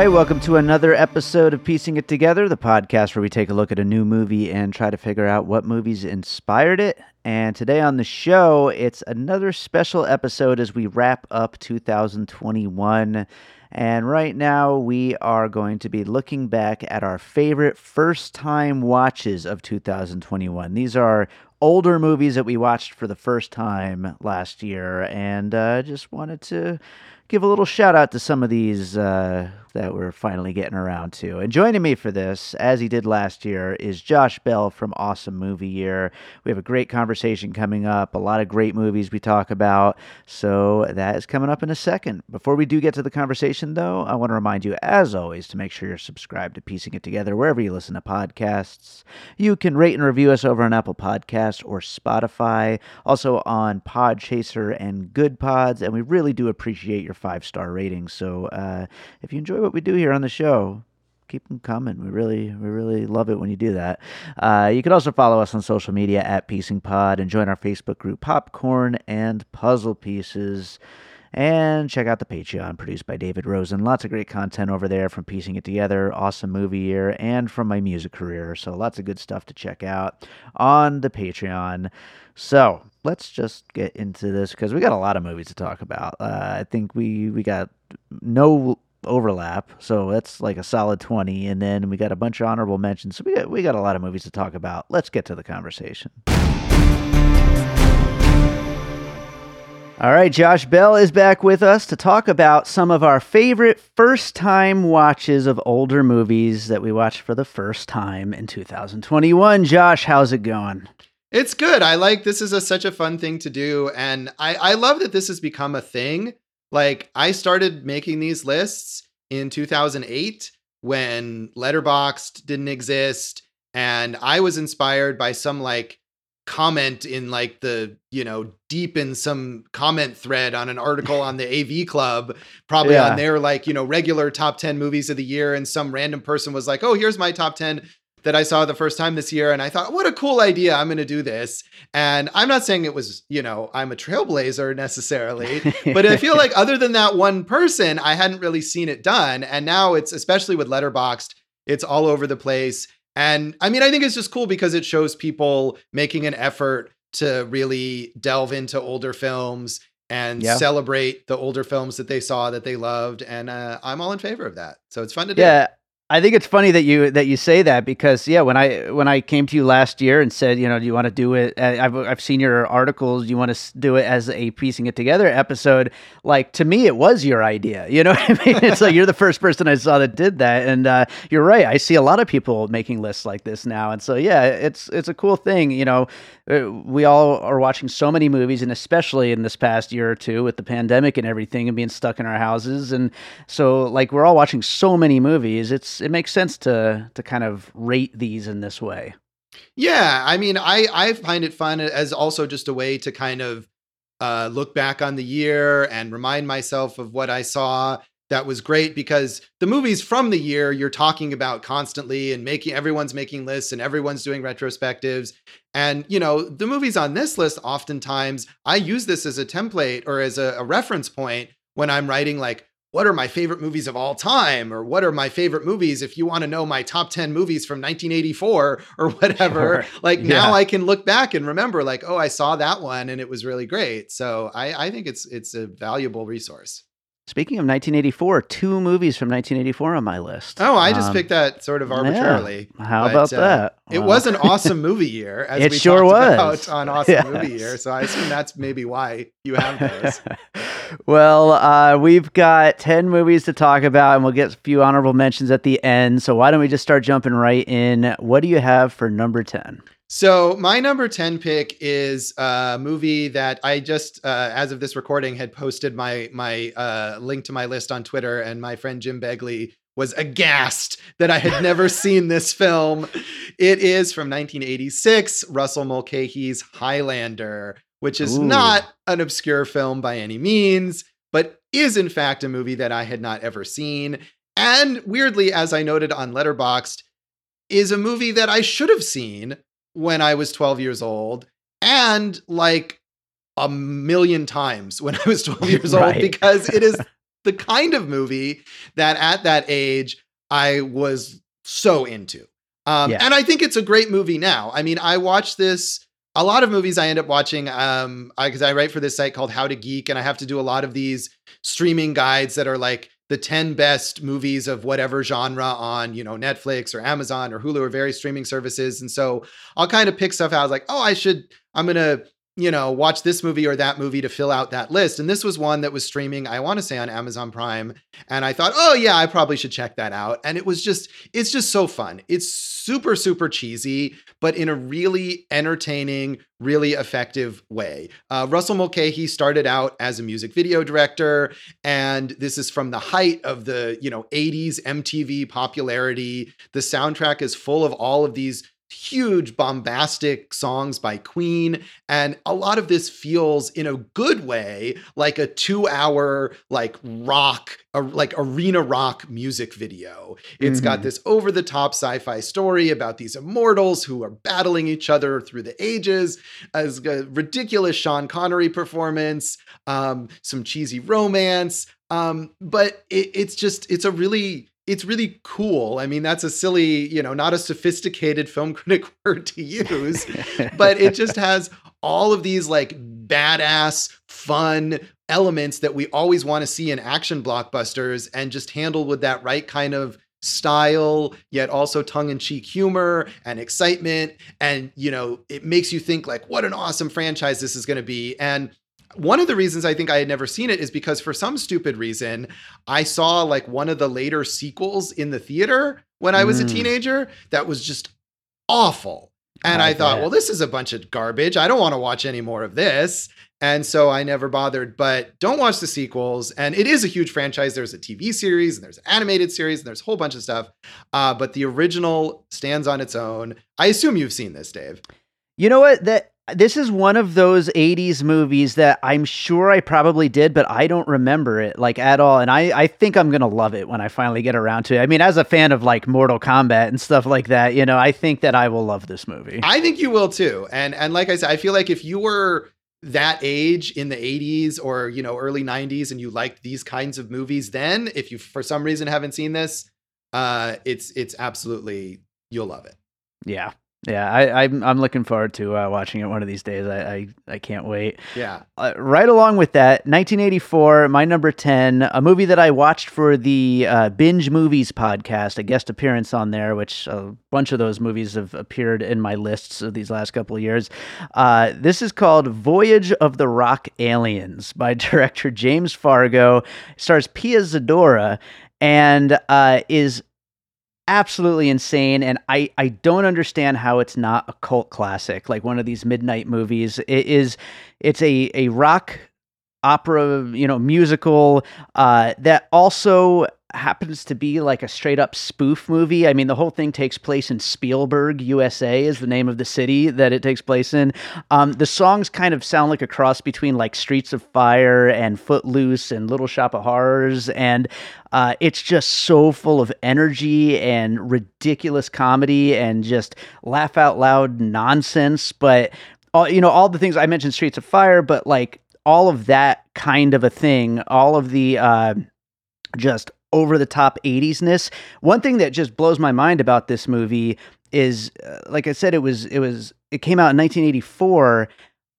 Right, welcome to another episode of Piecing It Together, the podcast where we take a look at a new movie and try to figure out what movies inspired it. And today on the show, it's another special episode as we wrap up 2021. And right now, we are going to be looking back at our favorite first time watches of 2021. These are older movies that we watched for the first time last year, and uh, just wanted to give a little shout out to some of these uh, that we're finally getting around to. And joining me for this, as he did last year, is Josh Bell from Awesome Movie Year. We have a great conversation coming up, a lot of great movies we talk about. So that is coming up in a second. Before we do get to the conversation, though, I want to remind you, as always, to make sure you're subscribed to Piecing It Together wherever you listen to podcasts. You can rate and review us over on Apple Podcasts or Spotify, also on Podchaser and Goodpods. And we really do appreciate your five star ratings. So uh, if you enjoy what we do here on the show, keep them coming. We really, we really love it when you do that. Uh, you can also follow us on social media at Piecing Pod and join our Facebook group Popcorn and Puzzle Pieces. And check out the Patreon produced by David Rosen. Lots of great content over there from Piecing It Together, Awesome Movie Year, and from my music career. So lots of good stuff to check out on the Patreon. So let's just get into this because we got a lot of movies to talk about. Uh, I think we we got no overlap, so that's like a solid twenty, and then we got a bunch of honorable mentions. So we got we got a lot of movies to talk about. Let's get to the conversation. All right, Josh Bell is back with us to talk about some of our favorite first time watches of older movies that we watched for the first time in 2021. Josh, how's it going? It's good. I like this is a, such a fun thing to do. And I, I love that this has become a thing. Like, I started making these lists in 2008 when Letterboxd didn't exist. And I was inspired by some like comment in like the you know deep in some comment thread on an article on the AV Club, probably yeah. on their like you know regular top ten movies of the year, and some random person was like, "Oh, here's my top ten that I saw the first time this year," and I thought, "What a cool idea! I'm going to do this." And I'm not saying it was you know I'm a trailblazer necessarily, but I feel like other than that one person, I hadn't really seen it done, and now it's especially with Letterboxd, it's all over the place and I mean, I think it's just cool because it shows people making an effort to really delve into older films and yeah. celebrate the older films that they saw that they loved. And uh, I'm all in favor of that. So it's fun to do. Yeah. I think it's funny that you that you say that because yeah, when I when I came to you last year and said, you know, do you want to do it? I've I've seen your articles. Do you want to do it as a piecing it together episode? Like to me, it was your idea. You know I mean? It's like you're the first person I saw that did that, and uh, you're right. I see a lot of people making lists like this now, and so yeah, it's it's a cool thing. You know, uh, we all are watching so many movies, and especially in this past year or two with the pandemic and everything, and being stuck in our houses, and so like we're all watching so many movies. It's it makes sense to to kind of rate these in this way. Yeah, I mean, I I find it fun as also just a way to kind of uh, look back on the year and remind myself of what I saw that was great because the movies from the year you're talking about constantly and making everyone's making lists and everyone's doing retrospectives and you know the movies on this list oftentimes i use this as a template or as a, a reference point when i'm writing like what are my favorite movies of all time or what are my favorite movies if you want to know my top 10 movies from 1984 or whatever sure. like yeah. now i can look back and remember like oh i saw that one and it was really great so i i think it's it's a valuable resource Speaking of 1984, two movies from 1984 on my list. Oh, I just um, picked that sort of arbitrarily. Yeah. How but, about uh, that? It was an awesome movie year, as it we sure was on awesome yes. movie year. So I assume that's maybe why you have those. well, uh, we've got 10 movies to talk about, and we'll get a few honorable mentions at the end. So why don't we just start jumping right in? What do you have for number 10? So my number 10 pick is a movie that I just uh, as of this recording had posted my my uh, link to my list on Twitter and my friend Jim Begley was aghast that I had never seen this film. It is from 1986, Russell Mulcahy's Highlander, which is Ooh. not an obscure film by any means, but is in fact a movie that I had not ever seen. And weirdly, as I noted on Letterboxd, is a movie that I should have seen when I was 12 years old and like a million times when I was 12 years right. old because it is the kind of movie that at that age I was so into. Um, yeah. And I think it's a great movie now. I mean, I watch this. A lot of movies I end up watching um, because I, I write for this site called How to Geek, and I have to do a lot of these streaming guides that are like the 10 best movies of whatever genre on, you know, Netflix or Amazon or Hulu or various streaming services. And so I'll kind of pick stuff out like, oh, I should, I'm going to, you know, watch this movie or that movie to fill out that list. And this was one that was streaming, I want to say on Amazon Prime. And I thought, oh, yeah, I probably should check that out. And it was just, it's just so fun. It's super, super cheesy, but in a really entertaining, really effective way. Uh, Russell Mulcahy started out as a music video director, and this is from the height of the, you know, 80s MTV popularity. The soundtrack is full of all of these huge bombastic songs by Queen and a lot of this feels in a good way like a 2 hour like rock a, like arena rock music video. It's mm-hmm. got this over the top sci-fi story about these immortals who are battling each other through the ages as a ridiculous Sean Connery performance, um, some cheesy romance um, but it, it's just it's a really it's really cool. I mean, that's a silly, you know, not a sophisticated film critic word to use, but it just has all of these like badass, fun elements that we always want to see in action blockbusters and just handled with that right kind of style yet also tongue-in-cheek humor and excitement and you know it makes you think like what an awesome franchise this is going to be and one of the reasons I think I had never seen it is because for some stupid reason, I saw like one of the later sequels in the theater when I was mm. a teenager that was just awful. And I, I thought, well, this is a bunch of garbage. I don't want to watch any more of this. And so I never bothered, but don't watch the sequels. And it is a huge franchise. There's a TV series and there's an animated series and there's a whole bunch of stuff. Uh, but the original stands on its own. I assume you've seen this, Dave. You know what? That this is one of those 80s movies that I'm sure I probably did, but I don't remember it like at all. And I, I think I'm going to love it when I finally get around to it. I mean, as a fan of like Mortal Kombat and stuff like that, you know, I think that I will love this movie. I think you will too. And, and like I said, I feel like if you were that age in the 80s or, you know, early 90s and you liked these kinds of movies, then if you for some reason haven't seen this, uh, it's, it's absolutely, you'll love it. Yeah, yeah, I, am I'm, I'm looking forward to uh, watching it one of these days. I I, I can't wait. Yeah. Uh, right along with that, 1984, my number 10, a movie that I watched for the uh, Binge Movies podcast, a guest appearance on there, which a bunch of those movies have appeared in my lists of these last couple of years. Uh, this is called Voyage of the Rock Aliens by director James Fargo. It stars Pia Zadora and uh, is absolutely insane and I I don't understand how it's not a cult classic like one of these midnight movies. It is it's a a rock opera you know musical uh that also happens to be like a straight up spoof movie. I mean, the whole thing takes place in Spielberg, USA, is the name of the city that it takes place in. Um, the songs kind of sound like a cross between like Streets of Fire and Footloose and Little Shop of Horrors, and uh, it's just so full of energy and ridiculous comedy and just laugh out loud nonsense. But all you know, all the things I mentioned, Streets of Fire, but like all of that kind of a thing, all of the uh, just over the top 80s-ness. One thing that just blows my mind about this movie is uh, like I said it was it was it came out in 1984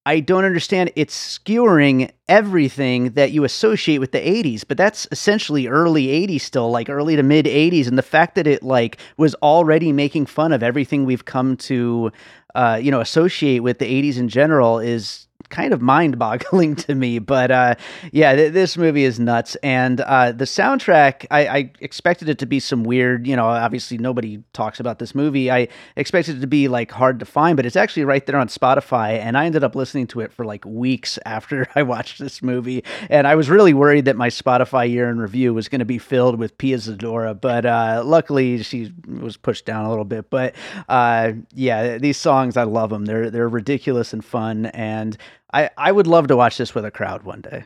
I don't understand. It's skewering everything that you associate with the 80s, but that's essentially early 80s still, like early to mid 80s. And the fact that it like was already making fun of everything we've come to, uh, you know, associate with the 80s in general is kind of mind boggling to me. But uh, yeah, th- this movie is nuts. And uh, the soundtrack, I-, I expected it to be some weird, you know, obviously nobody talks about this movie. I expected it to be like hard to find, but it's actually right there on Spotify. And I ended up listening to it for like weeks after I watched this movie. And I was really worried that my Spotify year in review was going to be filled with Pia Zadora. But uh, luckily, she was pushed down a little bit. But uh, yeah, these songs, I love them. They're, they're ridiculous and fun. And I, I would love to watch this with a crowd one day.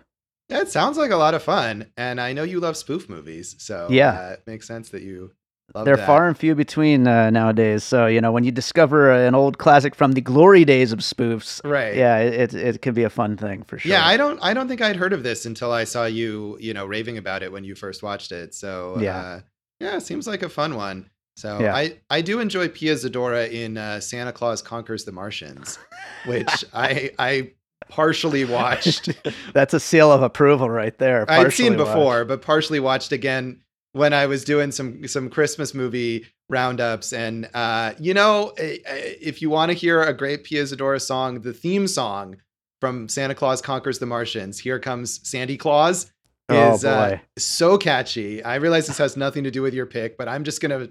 Yeah, it sounds like a lot of fun, and I know you love spoof movies, so yeah, uh, it makes sense that you. They're that. far and few between uh, nowadays. So you know, when you discover an old classic from the glory days of spoofs, right? Yeah, it, it it can be a fun thing for sure. Yeah, I don't I don't think I'd heard of this until I saw you you know raving about it when you first watched it. So yeah, uh, yeah, it seems like a fun one. So yeah. I, I do enjoy Pia Zadora in uh, Santa Claus Conquers the Martians, which I I partially watched. That's a seal of approval right there. I'd seen before, watched. but partially watched again when I was doing some some Christmas movie roundups. And uh, you know, if you want to hear a great Pia Zadora song, the theme song from Santa Claus Conquers the Martians, "Here Comes Sandy Claus." Oh, is oh uh, so catchy. I realize this has nothing to do with your pick, but I'm just gonna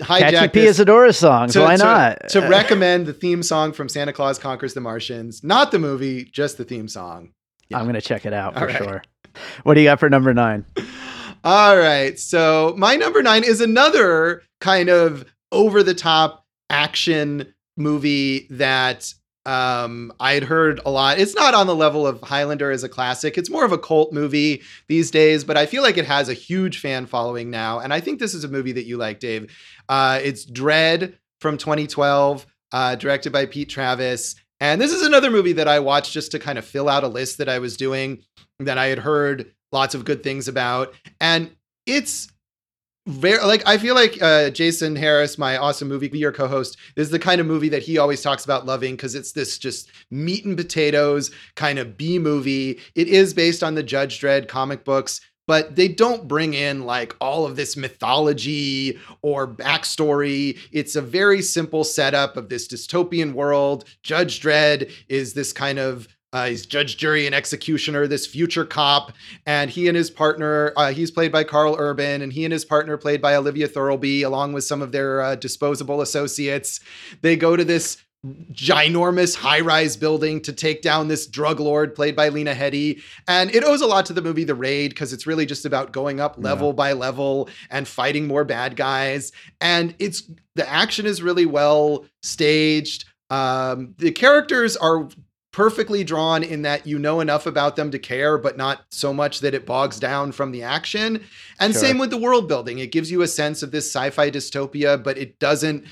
hijack Catchy Pia Zadora songs. To, Why not? To, to recommend the theme song from Santa Claus Conquers the Martians, not the movie, just the theme song. Yeah. I'm gonna check it out for right. sure. What do you got for number nine? All right, so my number nine is another kind of over the top action movie that um, I had heard a lot. It's not on the level of Highlander as a classic. It's more of a cult movie these days, but I feel like it has a huge fan following now. And I think this is a movie that you like, Dave. Uh, it's Dredd from 2012, uh, directed by Pete Travis. And this is another movie that I watched just to kind of fill out a list that I was doing that I had heard lots of good things about. And it's very like I feel like uh, Jason Harris, my awesome movie year co-host, is the kind of movie that he always talks about loving because it's this just meat and potatoes kind of B movie. It is based on the Judge Dredd comic books, but they don't bring in like all of this mythology or backstory. It's a very simple setup of this dystopian world. Judge Dredd is this kind of uh, he's judge, jury, and executioner, this future cop. And he and his partner, uh, he's played by Karl Urban, and he and his partner, played by Olivia Thirlby, along with some of their uh, disposable associates, they go to this ginormous high-rise building to take down this drug lord played by Lena Headey and it owes a lot to the movie The Raid because it's really just about going up level yeah. by level and fighting more bad guys and it's the action is really well staged um, the characters are perfectly drawn in that you know enough about them to care, but not so much that it bogs down from the action. And sure. same with the world building. It gives you a sense of this sci fi dystopia, but it doesn't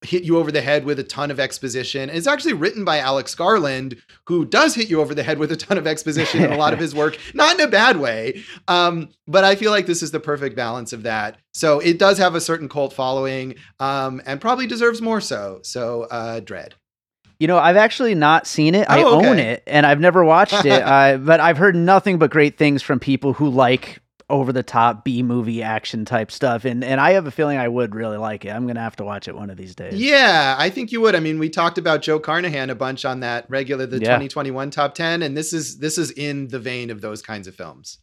hit you over the head with a ton of exposition. And It's actually written by Alex Garland, who does hit you over the head with a ton of exposition in a lot of his work, not in a bad way. Um, but I feel like this is the perfect balance of that. So it does have a certain cult following um, and probably deserves more so. So, uh, Dredd. You know, I've actually not seen it. I oh, okay. own it, and I've never watched it. uh, but I've heard nothing but great things from people who like over the top B movie action type stuff, and and I have a feeling I would really like it. I'm gonna have to watch it one of these days. Yeah, I think you would. I mean, we talked about Joe Carnahan a bunch on that regular the yeah. 2021 top 10, and this is this is in the vein of those kinds of films.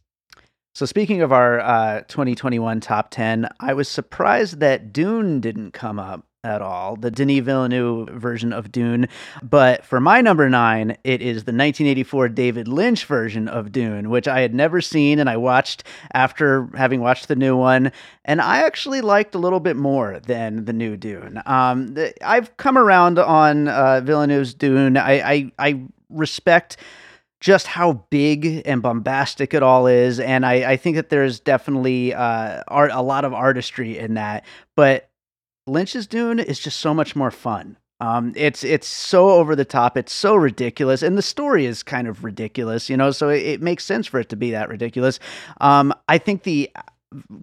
So speaking of our uh, 2021 top 10, I was surprised that Dune didn't come up at all, the Denis Villeneuve version of Dune. But for my number nine, it is the 1984 David Lynch version of Dune, which I had never seen and I watched after having watched the new one. And I actually liked a little bit more than the new Dune. Um, the, I've come around on uh, Villeneuve's Dune. I, I, I respect just how big and bombastic it all is. And I, I think that there's definitely uh, art, a lot of artistry in that. But Lynch's Dune is just so much more fun. Um, it's it's so over the top. It's so ridiculous, and the story is kind of ridiculous, you know. So it, it makes sense for it to be that ridiculous. Um, I think the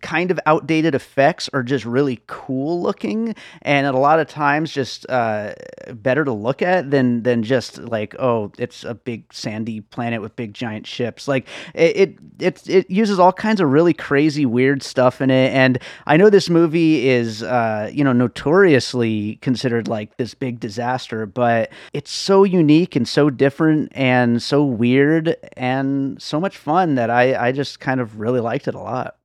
kind of outdated effects are just really cool looking and at a lot of times just uh, better to look at than than just like oh it's a big sandy planet with big giant ships. Like it it it, it uses all kinds of really crazy weird stuff in it and I know this movie is uh, you know notoriously considered like this big disaster but it's so unique and so different and so weird and so much fun that I I just kind of really liked it a lot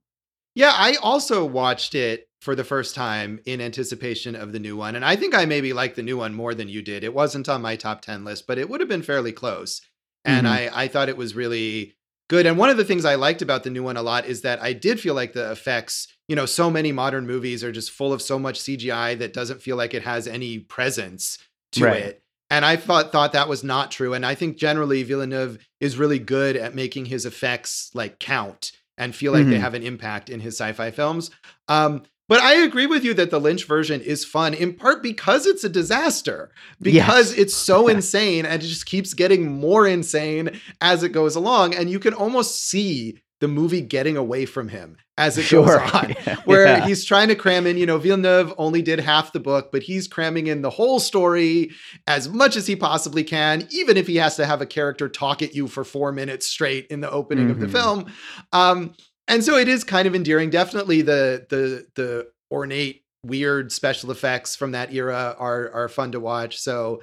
yeah, I also watched it for the first time in anticipation of the new one. And I think I maybe like the new one more than you did. It wasn't on my top 10 list, but it would have been fairly close. And mm-hmm. I, I thought it was really good. And one of the things I liked about the new one a lot is that I did feel like the effects, you know, so many modern movies are just full of so much CGI that doesn't feel like it has any presence to right. it. And I thought thought that was not true. And I think generally Villeneuve is really good at making his effects like count and feel like mm-hmm. they have an impact in his sci-fi films. Um, but I agree with you that the Lynch version is fun in part because it's a disaster, because yes. it's so insane and it just keeps getting more insane as it goes along. And you can almost see the movie getting away from him as it sure. goes on, where yeah. he's trying to cram in, you know, Villeneuve only did half the book, but he's cramming in the whole story as much as he possibly can, even if he has to have a character talk at you for four minutes straight in the opening mm-hmm. of the mm-hmm. film. Um, and so it is kind of endearing. Definitely the the the ornate, weird special effects from that era are are fun to watch. So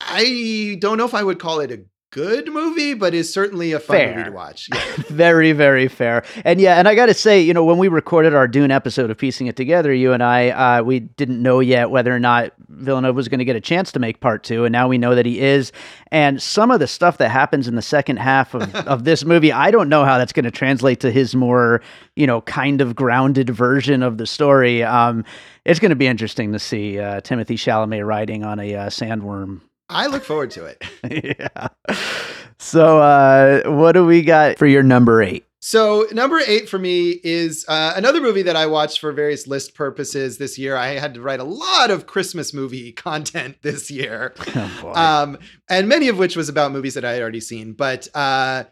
I don't know if I would call it a good movie, but is certainly a fun fair. movie to watch. Yeah. very, very fair. And yeah, and I got to say, you know, when we recorded our Dune episode of Piecing It Together, you and I, uh, we didn't know yet whether or not Villeneuve was going to get a chance to make part two, and now we know that he is. And some of the stuff that happens in the second half of, of this movie, I don't know how that's going to translate to his more, you know, kind of grounded version of the story. Um, it's going to be interesting to see uh, Timothée Chalamet riding on a uh, sandworm I look forward to it. yeah. So, uh, what do we got for your number eight? So, number eight for me is uh, another movie that I watched for various list purposes this year. I had to write a lot of Christmas movie content this year, oh um, and many of which was about movies that I had already seen. But uh,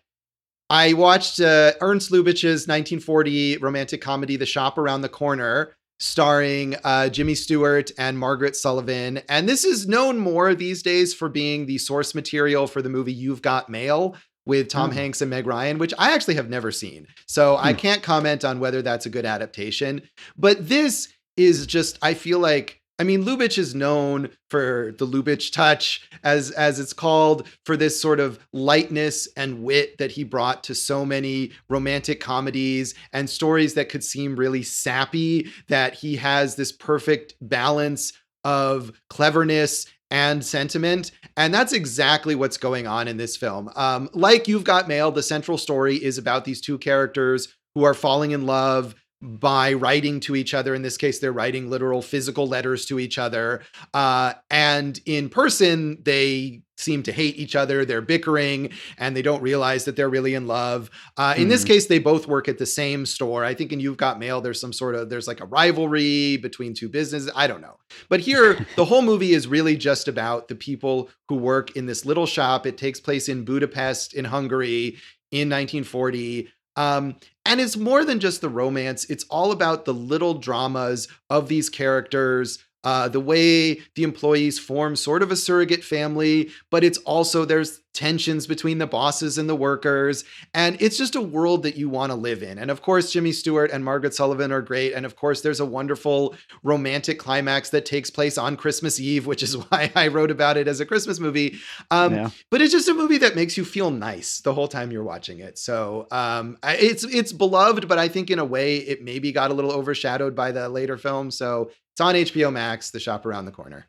I watched uh, Ernst Lubitsch's 1940 romantic comedy, The Shop Around the Corner, starring uh, Jimmy Stewart and Margaret Sullavan. And this is known more these days for being the source material for the movie You've Got Mail with Tom mm. Hanks and Meg Ryan, which I actually have never seen. So mm. I can't comment on whether that's a good adaptation. But this is just, I feel like I mean, Lubitsch is known for the Lubitsch touch, as as it's called, for this sort of lightness and wit that he brought to so many romantic comedies and stories that could seem really sappy. That he has this perfect balance of cleverness and sentiment. And that's exactly what's going on in this film. Um, like You've Got Mail, the central story is about these two characters who are falling in love by writing to each other. In this case, they're writing literal physical letters to each other. Uh, and in person, they seem to hate each other. They're bickering and they don't realize that they're really in love. Uh, in mm. this hmm. case, they both work at the same store. I think in You've Got Mail, there's some sort of, there's like a rivalry between two businesses. I don't know. But here, the whole movie is really just about the people who work in this little shop. It takes place in Budapest, in Hungary in 1940. Um, and it's more than just the romance, it's all about the little dramas of these characters uh, the way the employees form sort of a surrogate family, but it's also there's tensions between the bosses and the workers. And it's just a world that you want to live in. And of course, Jimmy Stewart and Margaret Sullavan are great. And of course, there's a wonderful romantic climax that takes place on Christmas Eve, which is why I wrote about it as a Christmas movie. Um, yeah. But it's just a movie that makes you feel nice the whole time you're watching it. So um, it's it's beloved, but I think in a way it maybe got a little overshadowed by the later film. So it's on HBO Max, The Shop Around the Corner.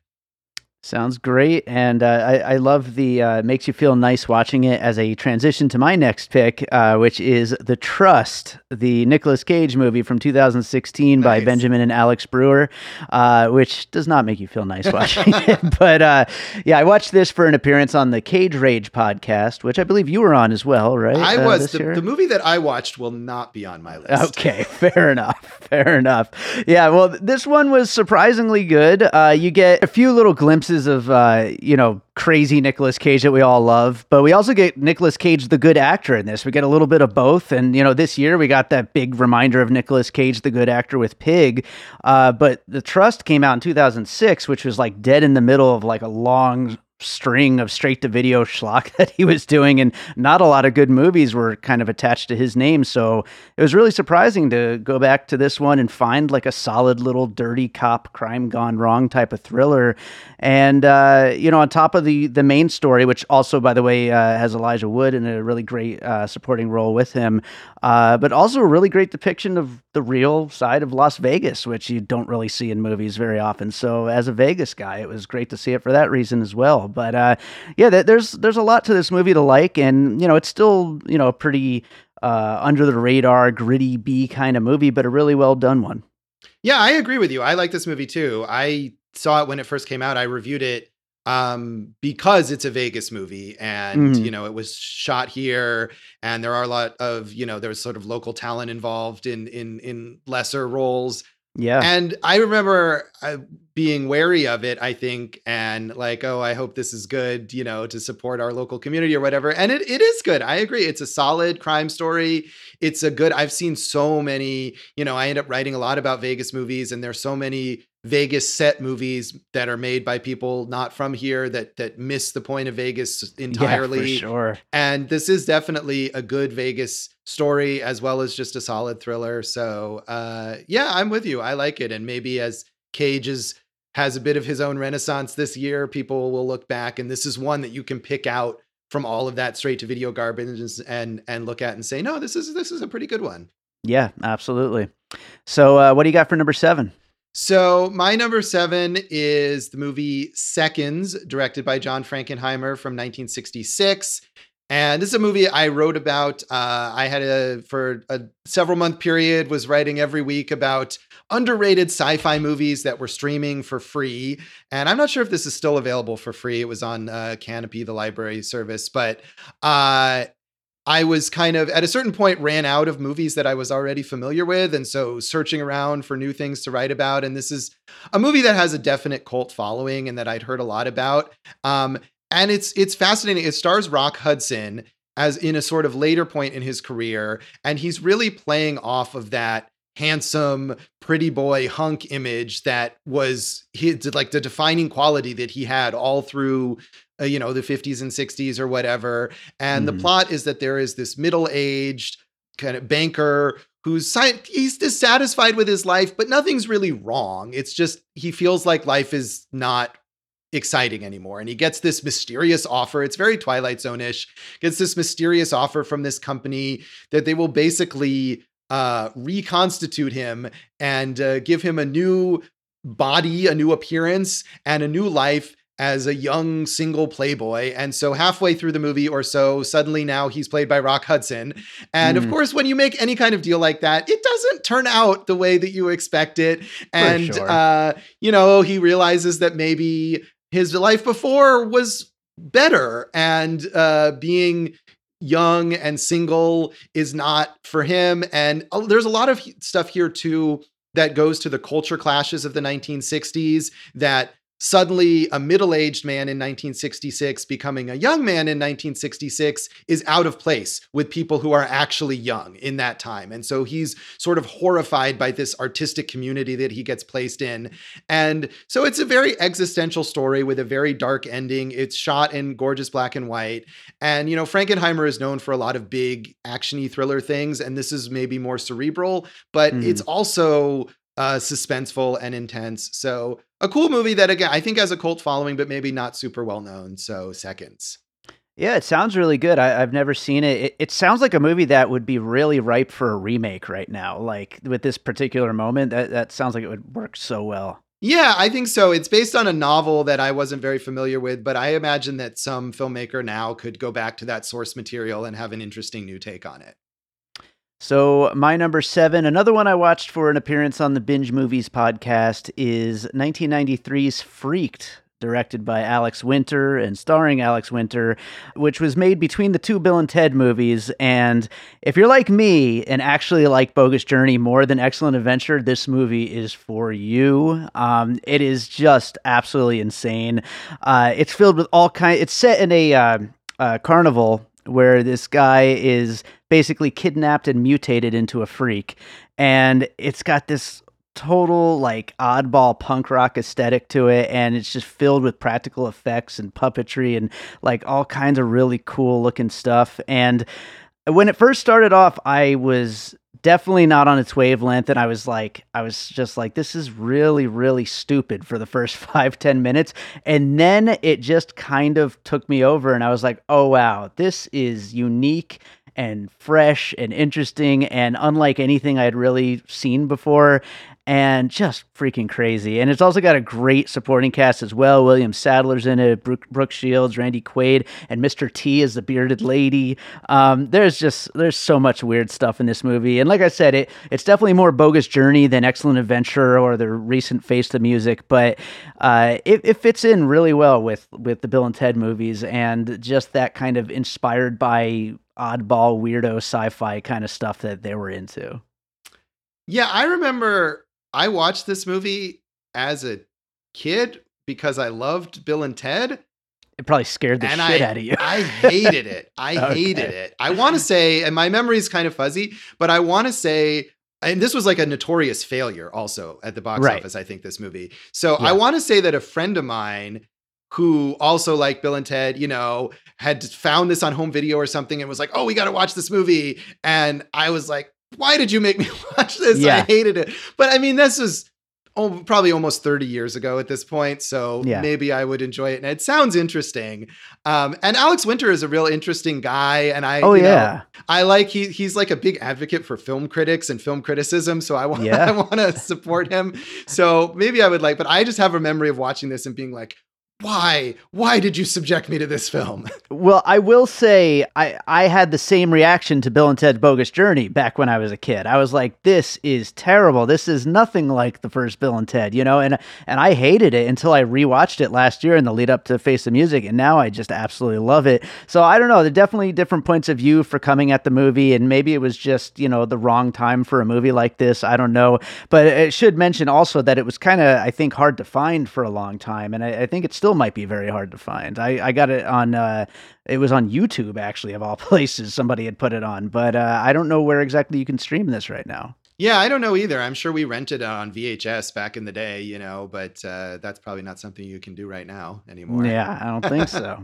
Sounds great, and uh, I, I, love the uh, makes you feel nice watching it as a transition to my next pick, uh, which is The Trust, the Nicolas Cage movie from 2016 nice. by Benjamin and Alex Brewer, uh, which does not make you feel nice watching it. But uh, yeah, I watched this for an appearance on the Cage Rage podcast, which I believe you were on as well, right? I uh, was. The, the, movie that I watched will not be on my list. Okay, fair enough. Fair enough. Yeah, well, this one was surprisingly good. you get a few little glimpses of uh, you know crazy Nicolas Cage that we all love, but we also get Nicolas Cage, the good actor, in this. We get a little bit of both, and you know this year we got that big reminder of Nicolas Cage, the good actor, with Pig. Uh, but The Trust came out in 2006, which was like dead in the middle of like a long string of straight to video schlock that he was doing and not a lot of good movies were kind of attached to his name. So it was really surprising to go back to this one and find like a solid little dirty cop crime gone wrong type of thriller. And uh, you know on top of the the main story which also by the way uh, has elijah wood in a really great uh, supporting role with him uh, but also a really great depiction of the real side of las vegas which you don't really see in movies very often. So as a vegas guy it was great to see it for that reason as well but uh, yeah, there's there's a lot to this movie to like, and you know, it's still you know a pretty uh, under the radar, gritty B kind of movie, but a really well done one. Yeah, I agree with you. I like this movie too. I saw it when it first came out. I reviewed it um, because it's a Vegas movie and mm. you know it was shot here and there are a lot of you know there's sort of local talent involved in in in lesser roles yeah. And I remember uh, being wary of it, I think, and like, oh, I hope this is good, you know, to support our local community or whatever. And it, it is good. I agree. It's a solid crime story. It's a good, I've seen so many, you know, I end up writing a lot about Vegas movies, and there's so many Vegas set movies that are made by people not from here that that miss the point of Vegas entirely. Yeah, sure. And this is definitely a good Vegas story as well as just a solid thriller. So uh, yeah, I'm with you. I like it. And maybe as Cage is, has a bit of his own renaissance this year, people will look back and this is one that you can pick out from all of that straight to video garbage and and look at and say, no, this is this is a pretty good one. Yeah, absolutely. So uh, what do you got for number seven? So, my number seven is the movie Seconds, directed by John Frankenheimer from 1966. And this is a movie I wrote about. Uh, I had a, for a several month period, was writing every week about underrated sci fi movies that were streaming for free. And I'm not sure if this is still available for free. It was on uh, Kanopy, the library service. But uh, I was kind of at a certain point ran out of movies that I was already familiar with. And so searching around for new things to write about. And this is a movie that has a definite cult following and that I'd heard a lot about. Um, and it's it's fascinating. It stars Rock Hudson as in a sort of later point in his career. And he's really playing off of that handsome, pretty boy hunk image that was his like the defining quality that he had all through uh, you know the 50s and 60s or whatever. And mm. the plot is that there is this middle-aged kind of banker who's he's dissatisfied with his life, but nothing's really wrong. It's just he feels like life is not exciting anymore. And he gets this mysterious offer. It's very Twilight Zone ish. Gets this mysterious offer from this company that they will basically uh, reconstitute him and uh, give him a new body, a new appearance, and a new life as a young single playboy. And so halfway through the movie or so, suddenly now he's played by Rock Hudson. And mm. of course, when you make any kind of deal like that, it doesn't turn out the way that you expect it. And sure. uh, you know, he realizes that maybe his life before was better and uh, being young and single is not for him. And uh, there's a lot of stuff here too that goes to the culture clashes of the 1960s that suddenly a middle-aged man in 1966 becoming a young man in 1966 is out of place with people who are actually young in that time and so he's sort of horrified by this artistic community that he gets placed in and so it's a very existential story with a very dark ending it's shot in gorgeous black and white and you know frankenheimer is known for a lot of big actiony thriller things and this is maybe more cerebral but mm. it's also uh, suspenseful and intense. So a cool movie that again I think has a cult following, but maybe not super well known. So seconds. Yeah, it sounds really good. I, have never seen it. it. it. sounds like a movie that would be really ripe for a remake right now. Like with this particular moment, that, that sounds like it would work so well. Yeah, I think so. It's based on a novel that I wasn't very familiar with, but I imagine that some filmmaker now could go back to that source material and have an interesting new take on it. So, my number seven, another one I watched for an appearance on the Binge Movies podcast, is 1993's Freaked, directed by Alex Winter and starring Alex Winter, which was made between the two Bill and Ted movies. And if you're like me and actually like Bogus Journey more than Excellent Adventure, this movie is for you. Um, it is just absolutely insane. Uh, it's filled with all kind. It's set in a uh, uh, carnival where this guy is basically kidnapped and mutated into a freak, and it's got this total like oddball punk rock aesthetic to it and it's just filled with practical effects and puppetry and like all kinds of really cool looking stuff. And when it first started off I was definitely not on its wavelength and I was like I was just like this is really really stupid for the first five ten minutes. And then it just kind of took me over and I was like oh wow. This is unique and fresh and interesting and unlike anything I had really seen before and just freaking crazy. And it's also got a great supporting cast as well. William Sadler's in it, Brooke, Shields, Randy Quaid, and Mr. T is the bearded lady. Um, there's just there's so much weird stuff in this movie. And like I said, it it's definitely more bogus journey than Excellent Adventure or the recent Face the Music, but uh, it, it fits in really well with with the Bill and Ted movies and just that kind of inspired by oddball weirdo sci-fi kind of stuff that they were into. Yeah, I remember I watched this movie as a kid because I loved Bill and Ted. It probably scared the and shit I, out of you. I hated it. I Okay. hated it. I want to say, and my memory is kind of fuzzy, but I want to say, and this was like a notorious failure also at the box Right. office, I think, this movie. So Yeah. I want to say that a friend of mine who also liked Bill and Ted, you know, had found this on home video or something and was like, oh, we got to watch this movie. And I was like, why did you make me watch this? I hated it. But I mean, this was oh, probably almost 30 years ago at this point. So Yeah. maybe I would enjoy it. And it sounds interesting. Um, and Alex Winter is a real interesting guy. And I, oh you know, yeah. I like he he's like a big advocate for film critics and film criticism. So I want Yeah. I want to support him. So maybe I would like, but I just have a memory of watching this and being like, why? Why did you subject me to this film? Well, I will say I, I had the same reaction to Bill and Ted's Bogus Journey back when I was a kid. I was like, this is terrible. This is nothing like the first Bill and Ted, you know, and and I hated it until I rewatched it last year in the lead up to Face the Music, and now I just absolutely love it. So I don't know, there are definitely different points of view for coming at the movie, and maybe it was just, you know, the wrong time for a movie like this. I don't know. But it should mention also that it was kind of, I think, hard to find for a long time, and I, I think it still might be very hard to find. I, I got it on uh it was on YouTube actually of all places. Somebody had put it on, but uh, I don't know where exactly you can stream this right now. yeah, I don't know either. I'm sure we rented it on VHS back in the day, you know, but uh, that's probably not something you can do right now anymore. Yeah, I don't think so.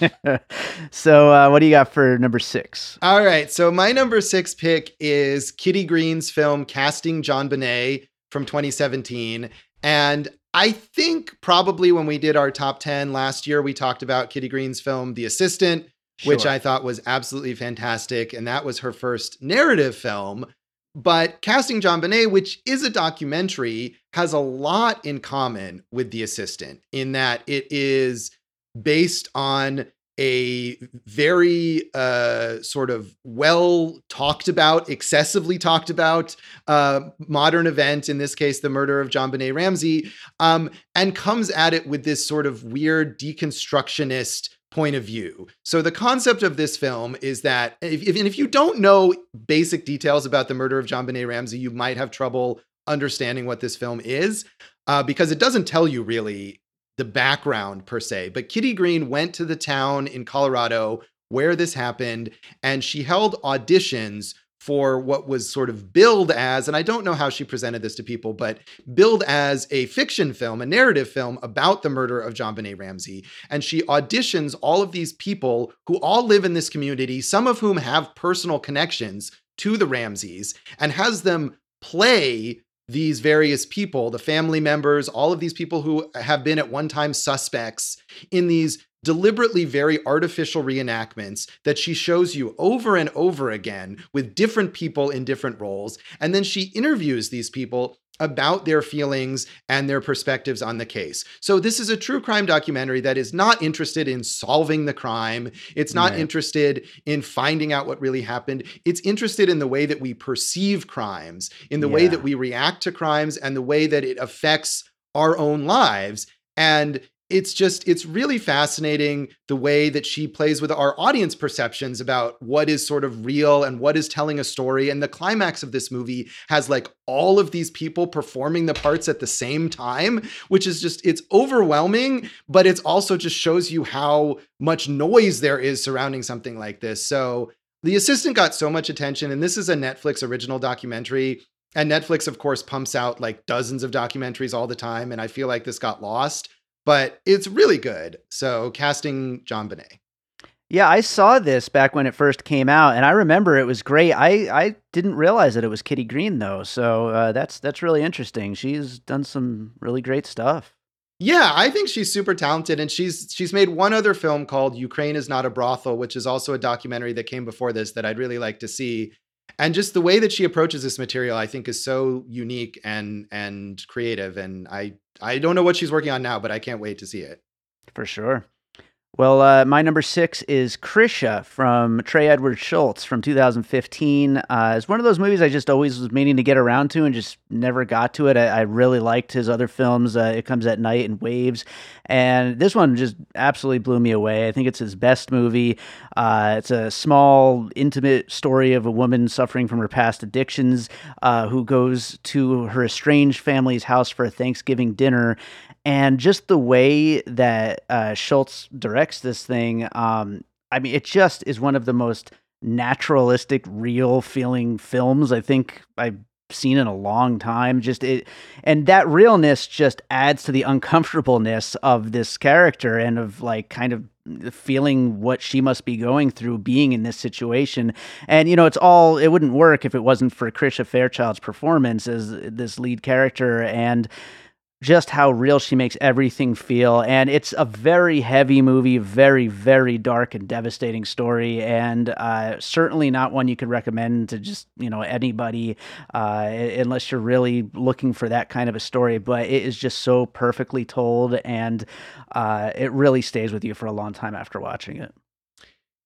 so, uh, what do you got for number six? All right. So my number six pick is Kitty Green's film Casting JonBenét from 2017. And I think probably when we did our top 10 last year, we talked about Kitty Green's film The Assistant, which I thought was absolutely fantastic. And that was her first narrative film. But Casting JonBenét, which is a documentary, has a lot in common with The Assistant in that it is based on a very uh, sort of well talked about, excessively talked about uh, modern event, in this case, the murder of JonBenét Ramsey, um, and comes at it with this sort of weird deconstructionist point of view. So the concept of this film is that if, if, and if you don't know basic details about the murder of JonBenét Ramsey, you might have trouble understanding what this film is uh, because it doesn't tell you really the background per se. But Kitty Green went to the town in Colorado where this happened, and she held auditions for what was sort of billed as, and I don't know how she presented this to people, but billed as a fiction film, a narrative film about the murder of JonBenét Ramsey. And she auditions all of these people who all live in this community, some of whom have personal connections to the Ramseys, and has them play these various people, the family members, all of these people who have been at one time suspects in these deliberately very artificial reenactments that she shows you over and over again with different people in different roles. And then she interviews these people about their feelings and their perspectives on the case. So this is a true crime documentary that is not interested in solving the crime. It's not Right. interested in finding out what really happened. It's interested in the way that we perceive crimes, in the way that we react to crimes and the way that it affects our own lives. And it's just it's really fascinating the way that she plays with our audience perceptions about what is sort of real and what is telling a story. And the climax of this movie has like all of these people performing the parts at the same time which is just it's overwhelming but it's also just shows you how much noise there is surrounding something like this. So the assistant got so much attention and this is a Netflix original documentary. And Netflix of course pumps out like dozens of documentaries all the time and I feel like this got lost but it's really good. So casting JonBenét. Yeah, I saw this back when it first came out, and I remember it was great. I, I didn't realize that it was Kitty Green though, so uh, that's that's really interesting. She's done some really great stuff. Yeah, I think she's super talented, and she's she's made one other film called "Ukraine Is Not a Brothel," which is also a documentary that came before this that I'd really like to see. And just the way that she approaches this material, I think, is so unique and and creative. And I I don't know what she's working on now, but I can't wait to see it. For sure. Well, uh, my number six is Krisha from Trey Edward Shults from 2015. Uh, it's one of those movies I just always was meaning to get around to and just never got to it. I, I really liked his other films. Uh, it Comes at Night and Waves. And this one just absolutely blew me away. I think it's his best movie. Uh, it's a small, intimate story of a woman suffering from her past addictions uh, who goes to her estranged family's house for a Thanksgiving dinner and just the way that uh, Shults directs this thing, um, I mean, it just is one of the most naturalistic, real feeling films I think I've seen in a long time. Just it, and that realness just adds to the uncomfortableness of this character and of like kind of feeling what she must be going through being in this situation. And you know, it's all it wouldn't work if it wasn't for Krisha Fairchild's performance as this lead character and just how real she makes everything feel. And it's a very heavy movie, very, very dark and devastating story, and uh, certainly not one you could recommend to just, you know, anybody uh, unless you're really looking for that kind of a story. But it is just so perfectly told, and uh, it really stays with you for a long time after watching it.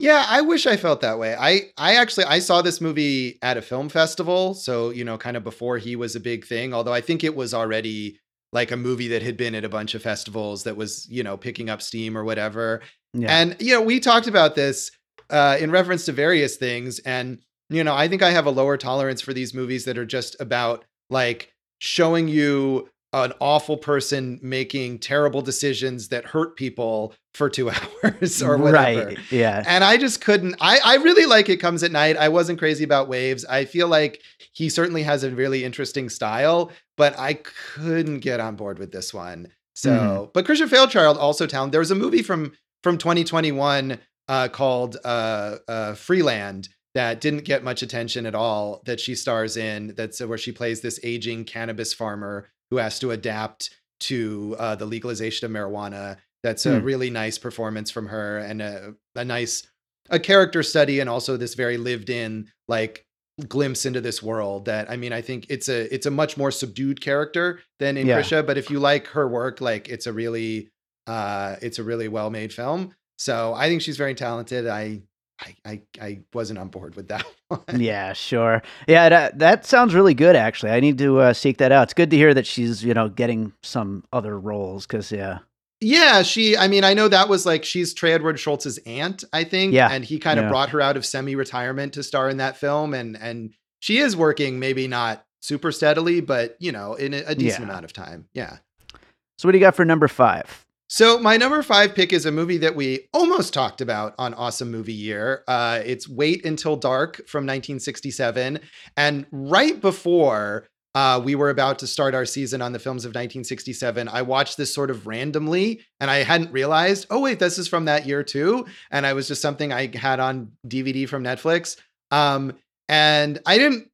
Yeah, I wish I felt that way. I I actually I saw this movie at a film festival, so you know, kind of before he was a big thing. Although I think it was already like a movie that had been at a bunch of festivals that was, you know, picking up steam or whatever. Yeah. And, you know, we talked about this uh, in reference to various things. And, you know, I think I have a lower tolerance for these movies that are just about like showing you an awful person making terrible decisions that hurt people for two hours or whatever. Right. Yeah. And I just couldn't. I, I really like It Comes at Night. I wasn't crazy about Waves. I feel like he certainly has a really interesting style, but I couldn't get on board with this one. So, mm-hmm. but Krisha Fairchild also talented. There was a movie from from 2021 uh, called uh, uh, Freeland that didn't get much attention at all that she stars in. That's where she plays this aging cannabis farmer who has to adapt to uh, the legalization of marijuana. That's a hmm. really nice performance from her and a, a nice a character study and also this very lived in like glimpse into this world that I mean I think it's a it's a much more subdued character than in yeah. Krisha but if you like her work like it's a really uh it's a really well made film so I think she's very talented I I, I, I wasn't on board with that one. Yeah, sure. Yeah, that, that sounds really good. Actually, I need to uh, seek that out. It's good to hear that she's you know getting some other roles because yeah. Yeah, she. I mean, I know that was like she's Trey Edward Shults's aunt, I think. Yeah, and he kind of yeah. brought her out of semi-retirement to star in that film, and and she is working, maybe not super steadily, but you know, in a, a decent yeah. amount of time. Yeah. So, what do you got for number five? So my number five pick is a movie that we almost talked about on Awesome Movie Year. Uh, it's Wait Until Dark from 1967, and right before uh, we were about to start our season on the films of 1967, I watched this sort of randomly, and I hadn't realized. Oh wait, this is from that year too, and I was just something I had on DVD from Netflix. Um, and I didn't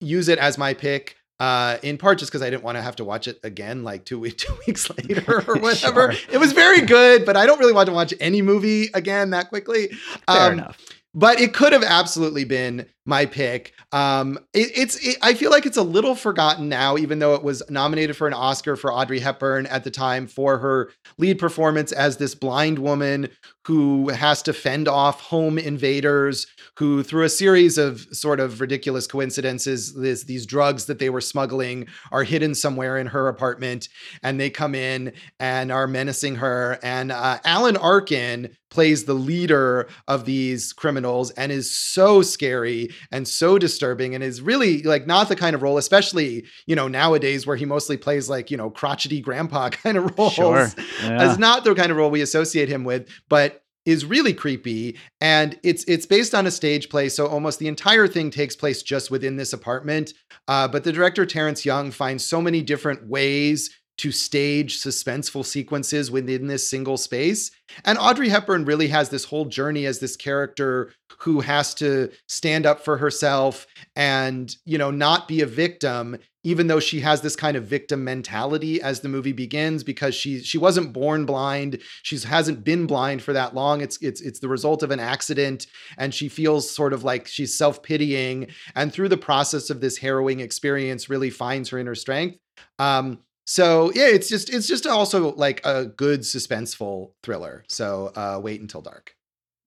use it as my pick uh, in part just because I didn't want to have to watch it again like two, week, two weeks later or whatever. sure. It was very good, but I don't really want to watch any movie again that quickly. Fair um, enough. But it could have absolutely been my pick. Um, it, it's it, I feel like it's a little forgotten now, even though it was nominated for an Oscar for Audrey Hepburn at the time for her lead performance as this blind woman who has to fend off home invaders who through a series of sort of ridiculous coincidences this, these drugs that they were smuggling are hidden somewhere in her apartment and they come in and are menacing her and uh, alan arkin plays the leader of these criminals and is so scary and so disturbing and is really like not the kind of role especially you know nowadays where he mostly plays like you know crotchety grandpa kind of roles Sure. Yeah. is not the kind of role we associate him with but is really creepy and it's it's based on a stage play so almost the entire thing takes place just within this apartment uh, but the director terence young finds so many different ways to stage suspenseful sequences within this single space. And audrey hepburn really has this whole journey as this character who has to stand up for herself and you know not be a victim even though she has this kind of victim mentality as the movie begins because she she wasn't born blind. She hasn't been blind for that long. It's it's it's the result of an accident and she feels sort of like she's self-pitying. And through the process of this harrowing experience really finds her inner strength. Um so yeah it's just it's just also like a good suspenseful thriller so uh wait until dark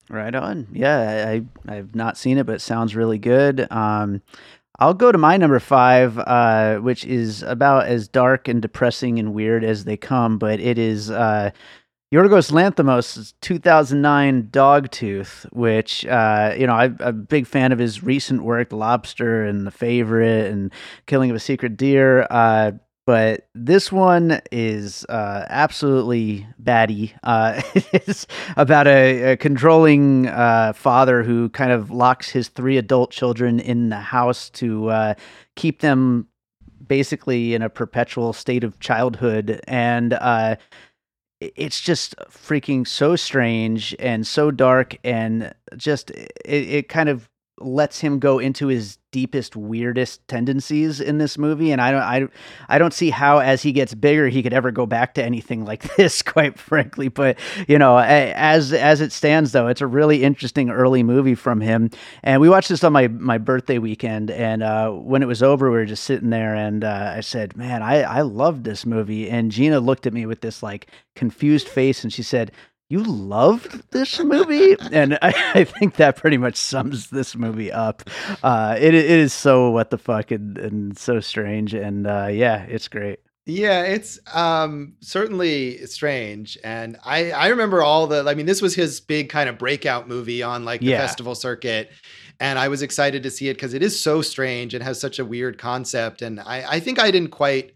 Right on. Yeah, I I've not seen it, but it sounds really good. Um, I'll go to my number five, uh, which is about as dark and depressing and weird as they come, but it is uh, Yorgos Lanthimos' 2009 Dogtooth, which uh, you know I'm a big fan of his recent work, Lobster and The Favorite and Killing of a Sacred Deer. Uh, but this one is uh, absolutely batty. Uh, it's about a, a controlling uh, father who kind of locks his three adult children in the house to uh, keep them basically in a perpetual state of childhood. And uh, it's just freaking so strange and so dark, and just it, it kind of lets him go into his deepest weirdest tendencies in this movie and i don't i, I don't see how as he gets bigger he could ever go back to anything like this quite frankly. But you know as as it stands though it's a really interesting early movie from him. And we watched this on my my birthday weekend and uh when it was over we were just sitting there and uh, i said man i i loved this movie. And gina looked at me with this like confused face and she said you loved this movie and I, I think that pretty much sums this movie up uh it, it is so what the fuck and, and so strange and uh yeah it's great Yeah, it's um certainly strange. And I I remember all the I mean, this was his big kind of breakout movie on like the Yeah. festival circuit. And I was excited to see it because it is so strange and has such a weird concept. And I, I think I didn't quite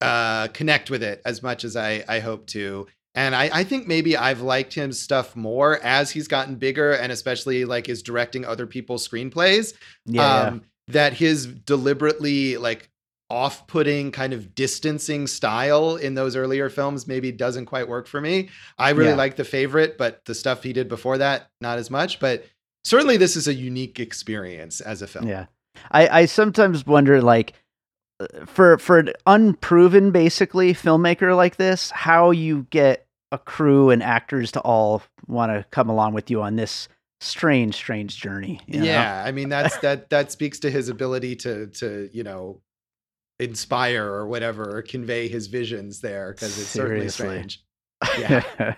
uh connect with it as much as I, I hope to. And I, I think maybe I've liked his stuff more as he's gotten bigger and especially like is directing other people's screenplays yeah, um, that his deliberately like off-putting kind of distancing style in those earlier films maybe doesn't quite work for me i really Yeah. like the favorite but the stuff he did before that not as much but certainly this is a unique experience as a film Yeah. I, I sometimes wonder like uh, for for an unproven basically filmmaker like this, how you get a crew and actors to all want to come along with you on this strange, strange journey. you know? yeah i mean that's that that speaks to his ability to to you know inspire or whatever or convey his visions there because it's certainly strange Yeah.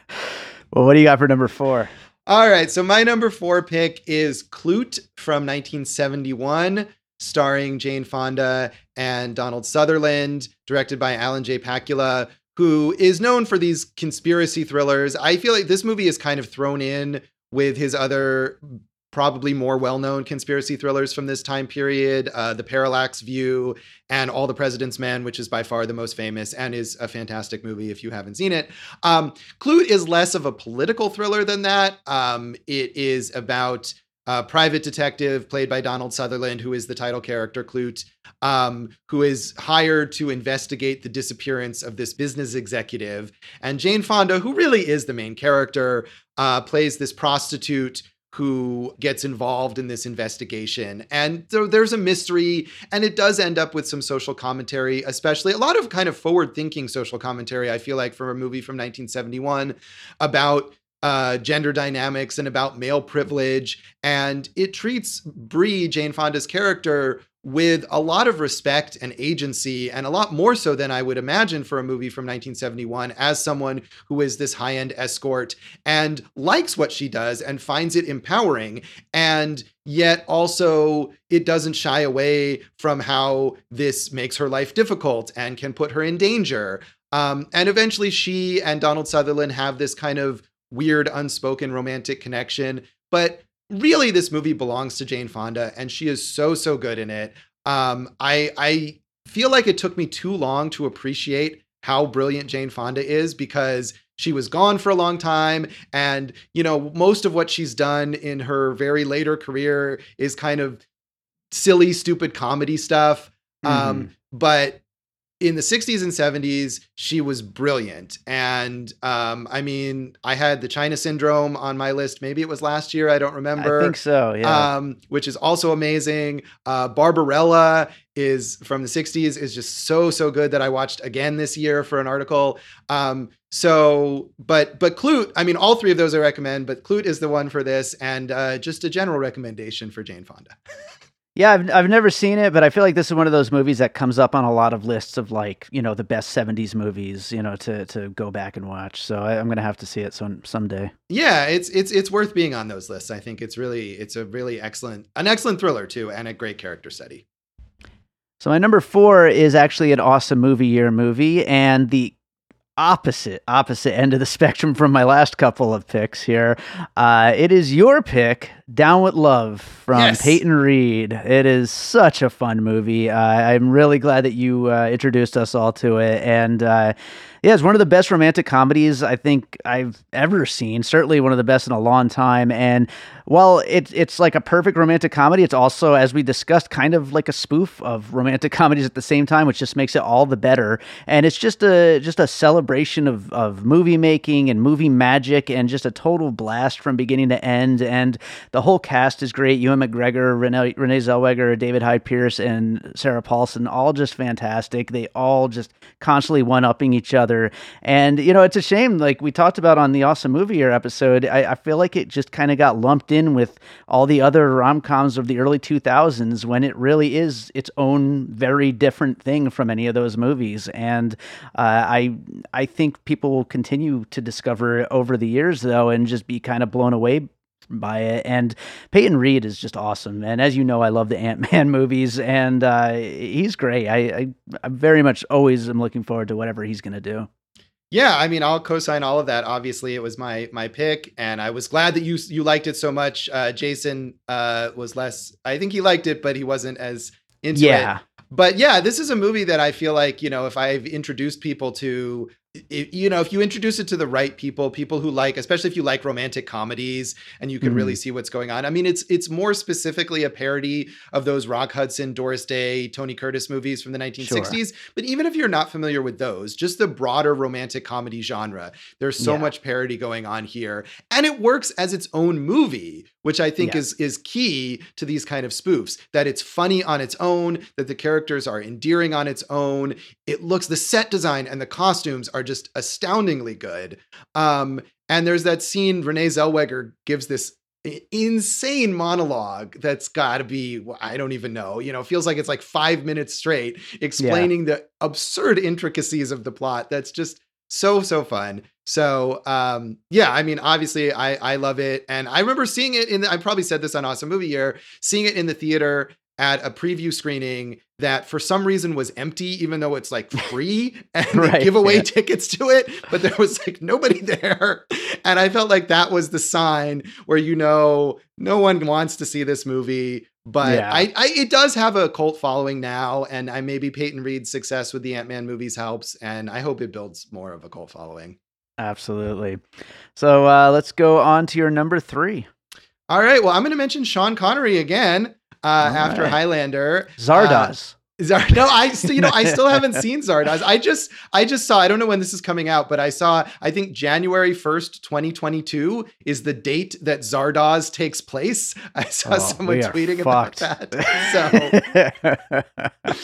well, what do you got for number four? All right, so my number four pick is Klute from 1971, starring Jane Fonda and Donald Sutherland, directed by Alan J. Pakula, who is known for these conspiracy thrillers. I feel like this movie is kind of thrown in with his other, probably more well known conspiracy thrillers from this time period uh, The Parallax View and All the President's Men, which is by far the most famous and is a fantastic movie if you haven't seen it. Um, Klute is less of a political thriller than that. Um, it is about a private detective played by Donald Sutherland, who is the title character, Klute, um, who is hired to investigate the disappearance of this business executive. And Jane Fonda, who really is the main character, uh, plays this prostitute who gets involved in this investigation. And so there's a mystery, and it does end up with some social commentary, especially a lot of kind of forward thinking social commentary, I feel like, from a movie from 1971 about uh, gender dynamics and about male privilege. And it treats Brie, Jane Fonda's character, with a lot of respect and agency, and a lot more so than I would imagine for a movie from 1971, as someone who is this high end escort and likes what she does and finds it empowering. And yet also, it doesn't shy away from how this makes her life difficult and can put her in danger. Um, and eventually, she and Donald Sutherland have this kind of weird, unspoken romantic connection. But really, this movie belongs to Jane Fonda, and she is so so good in it. Um, I I feel like it took me too long to appreciate how brilliant Jane Fonda is because she was gone for a long time and you know most of what she's done in her very later career is kind of silly stupid comedy stuff um, mm-hmm. um, but in the 60s and 70s, she was brilliant. And um, I mean, I had the China Syndrome on my list. Maybe it was last year. I don't remember. I think so, yeah. Um, which is also amazing. Uh, Barbarella is from the 60s, is just so, so good that I watched again this year for an article. Um, so, but, but Klute, I mean, all three of those I recommend, but Klute is the one for this. And uh, just a general recommendation for Jane Fonda. Yeah, I've I've never seen it, but I feel like this is one of those movies that comes up on a lot of lists of like you know the best '70s movies, you know, to to go back and watch. So I, am gonna have to see it some someday. Yeah, it's it's it's worth being on those lists. I think it's really it's a really excellent an excellent thriller too, and a great character study. So my number four is actually an awesome movie year movie, and the opposite opposite end of the spectrum from my last couple of picks here. Uh, it is your pick, Down with Love from yes. Peyton Reed. It is such a fun movie. Uh, I'm really glad that you uh, introduced us all to it. And uh, yeah, it's one of the best romantic comedies I think I've ever seen. Certainly one of the best in a long time. And while it's it's like a perfect romantic comedy, it's also, as we discussed, kind of like a spoof of romantic comedies at the same time, which just makes it all the better. And it's just a just a celebration of of movie making and movie magic, and just a total blast from beginning to end. And the the whole cast is great. Ewan McGregor, Renee, Renee Zellweger, David Hyde Pierce, and Sarah Paulson, all just fantastic. They all just constantly one upping each other. And, you know, it's a shame, like we talked about on the Awesome Movie Year episode, I, I feel like it just kind of got lumped in with all the other rom coms of the early 2000s when it really is its own very different thing from any of those movies. And uh, I, I think people will continue to discover over the years, though, and just be kind of blown away by it. And Peyton Reed is just awesome. And as you know, I love the Ant Man movies, and uh, he's great. I, I, I very much always am looking forward to whatever he's going to do. Yeah, I mean, I'll co-sign all of that. Obviously, it was my my pick, and I was glad that you you liked it so much. Uh, Jason uh, was less. I think he liked it, but he wasn't as into yeah. it. But yeah, this is a movie that I feel like you know, if I've introduced people to you know, if you introduce it to the right people, people who like, especially if you like romantic comedies and you can mm-hmm. really see what's going on. I mean, it's it's more specifically a parody of those Rock Hudson, Doris Day, Tony Curtis movies from the 1960s. Sure. But even if you're not familiar with those, just the broader romantic comedy genre, there's so yeah. much parody going on here, and it works as its own movie, which I think yeah. is is key to these kind of spoofs. That it's funny on its own, that the characters are endearing on its own. It looks the set design and the costumes are just astoundingly good. Um, and there's that scene Renee Zellweger gives this insane monologue that's got to be I don't even know. You know, feels like it's like 5 minutes straight explaining yeah. the absurd intricacies of the plot. That's just so so fun. So um yeah, I mean obviously I I love it and I remember seeing it in the, I probably said this on Awesome Movie Year, seeing it in the theater at a preview screening that for some reason was empty, even though it's like free and right, give away yeah. tickets to it, but there was like nobody there. And I felt like that was the sign where you know no one wants to see this movie. But yeah. I, I, it does have a cult following now, and I maybe Peyton Reed's success with the Ant Man movies helps, and I hope it builds more of a cult following. Absolutely. So uh, let's go on to your number three. All right. Well, I'm going to mention Sean Connery again uh, after right. Highlander. Zardoz. Uh, Zard- no, I still, you know, I still haven't seen Zardoz. I just, I just saw. I don't know when this is coming out, but I saw. I think January first, twenty twenty two, is the date that Zardoz takes place. I saw oh, someone tweeting fucked. about that. So,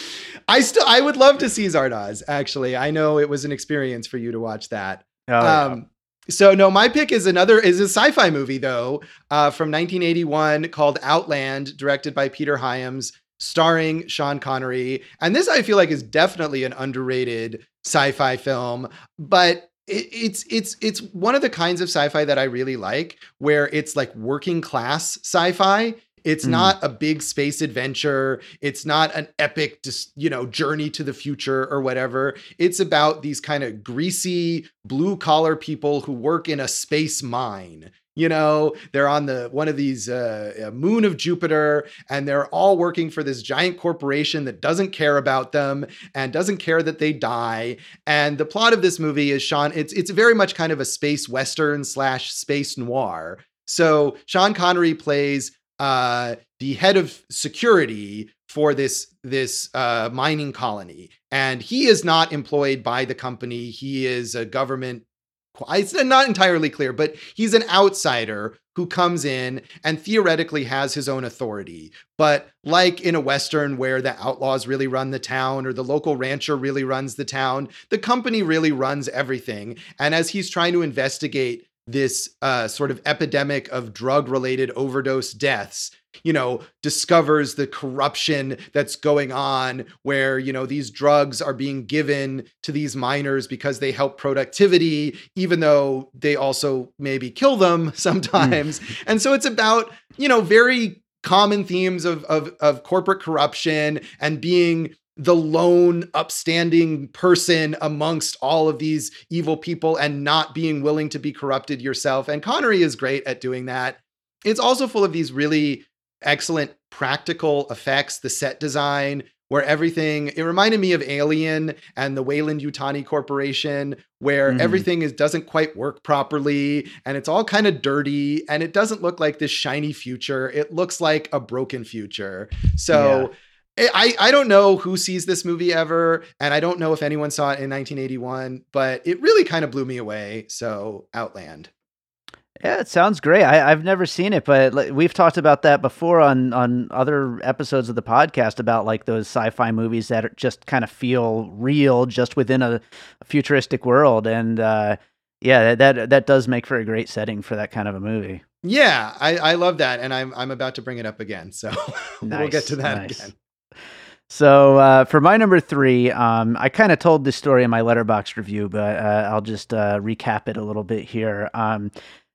I still, I would love to see Zardoz. Actually, I know it was an experience for you to watch that. Oh, um, So no, my pick is another is a sci-fi movie though, uh, from 1981 called Outland, directed by Peter Hyams, starring Sean Connery. And this I feel like is definitely an underrated sci-fi film, but it, it's it's it's one of the kinds of sci-fi that I really like, where it's like working class sci-fi. It's mm. not a big space adventure. It's not an epic, just you know, journey to the future or whatever. It's about these kind of greasy blue collar people who work in a space mine you know they're on the one of these uh, moon of jupiter and they're all working for this giant corporation that doesn't care about them and doesn't care that they die and the plot of this movie is sean it's it's very much kind of a space western slash space noir so sean connery plays uh, the head of security for this this uh, mining colony and he is not employed by the company he is a government it's not entirely clear, but he's an outsider who comes in and theoretically has his own authority. But like in a Western where the outlaws really run the town or the local rancher really runs the town, the company really runs everything. And as he's trying to investigate this uh, sort of epidemic of drug related overdose deaths, you know, discovers the corruption that's going on where, you know, these drugs are being given to these miners because they help productivity, even though they also maybe kill them sometimes. Mm. and so it's about, you know, very common themes of, of, of corporate corruption and being the lone upstanding person amongst all of these evil people and not being willing to be corrupted yourself. And Connery is great at doing that. It's also full of these really excellent practical effects, the set design, where everything it reminded me of Alien and the Weyland Yutani Corporation, where mm. everything is doesn't quite work properly and it's all kind of dirty and it doesn't look like this shiny future. It looks like a broken future. So yeah. I, I don't know who sees this movie ever, and I don't know if anyone saw it in 1981, but it really kind of blew me away. So, Outland. Yeah, it sounds great. I, have never seen it, but we've talked about that before on on other episodes of the podcast about like those sci-fi movies that just kind of feel real, just within a, a futuristic world. And uh, yeah, that that does make for a great setting for that kind of a movie. Yeah, I, I love that, and I'm I'm about to bring it up again, so nice, we'll get to that nice. again. So uh, for my number three, um, I kind of told this story in my Letterboxd review, but uh, I'll just uh, recap it a little bit here. Um,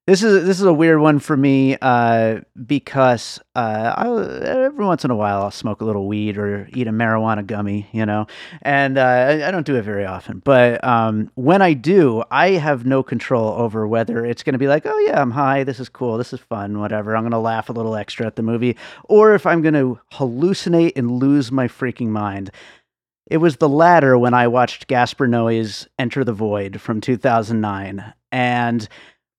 this is this is a weird one for me uh, because uh, I, every once in a while I'll smoke a little weed or eat a marijuana gummy, you know, and uh, I, don't do it very often. But um, when I do, I have no control over whether it's going to be like, oh yeah, I'm high, this is cool, this is fun, whatever. I'm going to laugh a little extra at the movie, or if I'm going to hallucinate and lose my freaking mind. It was the latter when I watched Gaspar Noé's Enter the Void from 2009, and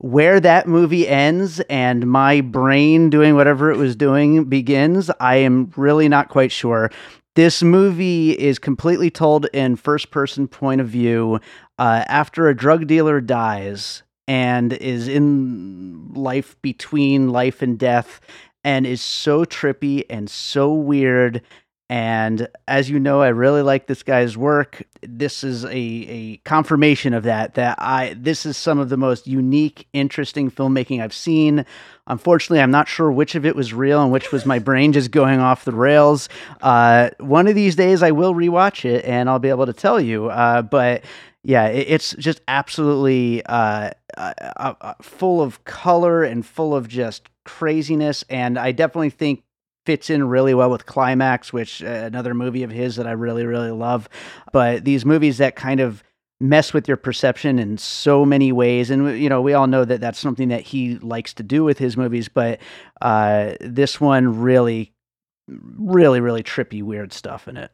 where that movie ends and my brain doing whatever it was doing begins, I am really not quite sure. This movie is completely told in first person point of view uh, after a drug dealer dies and is in life between life and death and is so trippy and so weird and as you know, I really like this guy's work. This is a, a confirmation of that, that I this is some of the most unique, interesting filmmaking I've seen. Unfortunately, I'm not sure which of it was real and which was my brain just going off the rails. Uh, one of these days I will rewatch it and I'll be able to tell you. Uh, but yeah, it, it's just absolutely uh, uh, uh, uh full of color and full of just craziness. And I definitely think fits in really well with Climax, which uh, another movie of his that I really really love. But these movies that kind of mess with your perception in so many ways and you know we all know that that's something that he likes to do with his movies but uh, this one really really really trippy weird stuff in it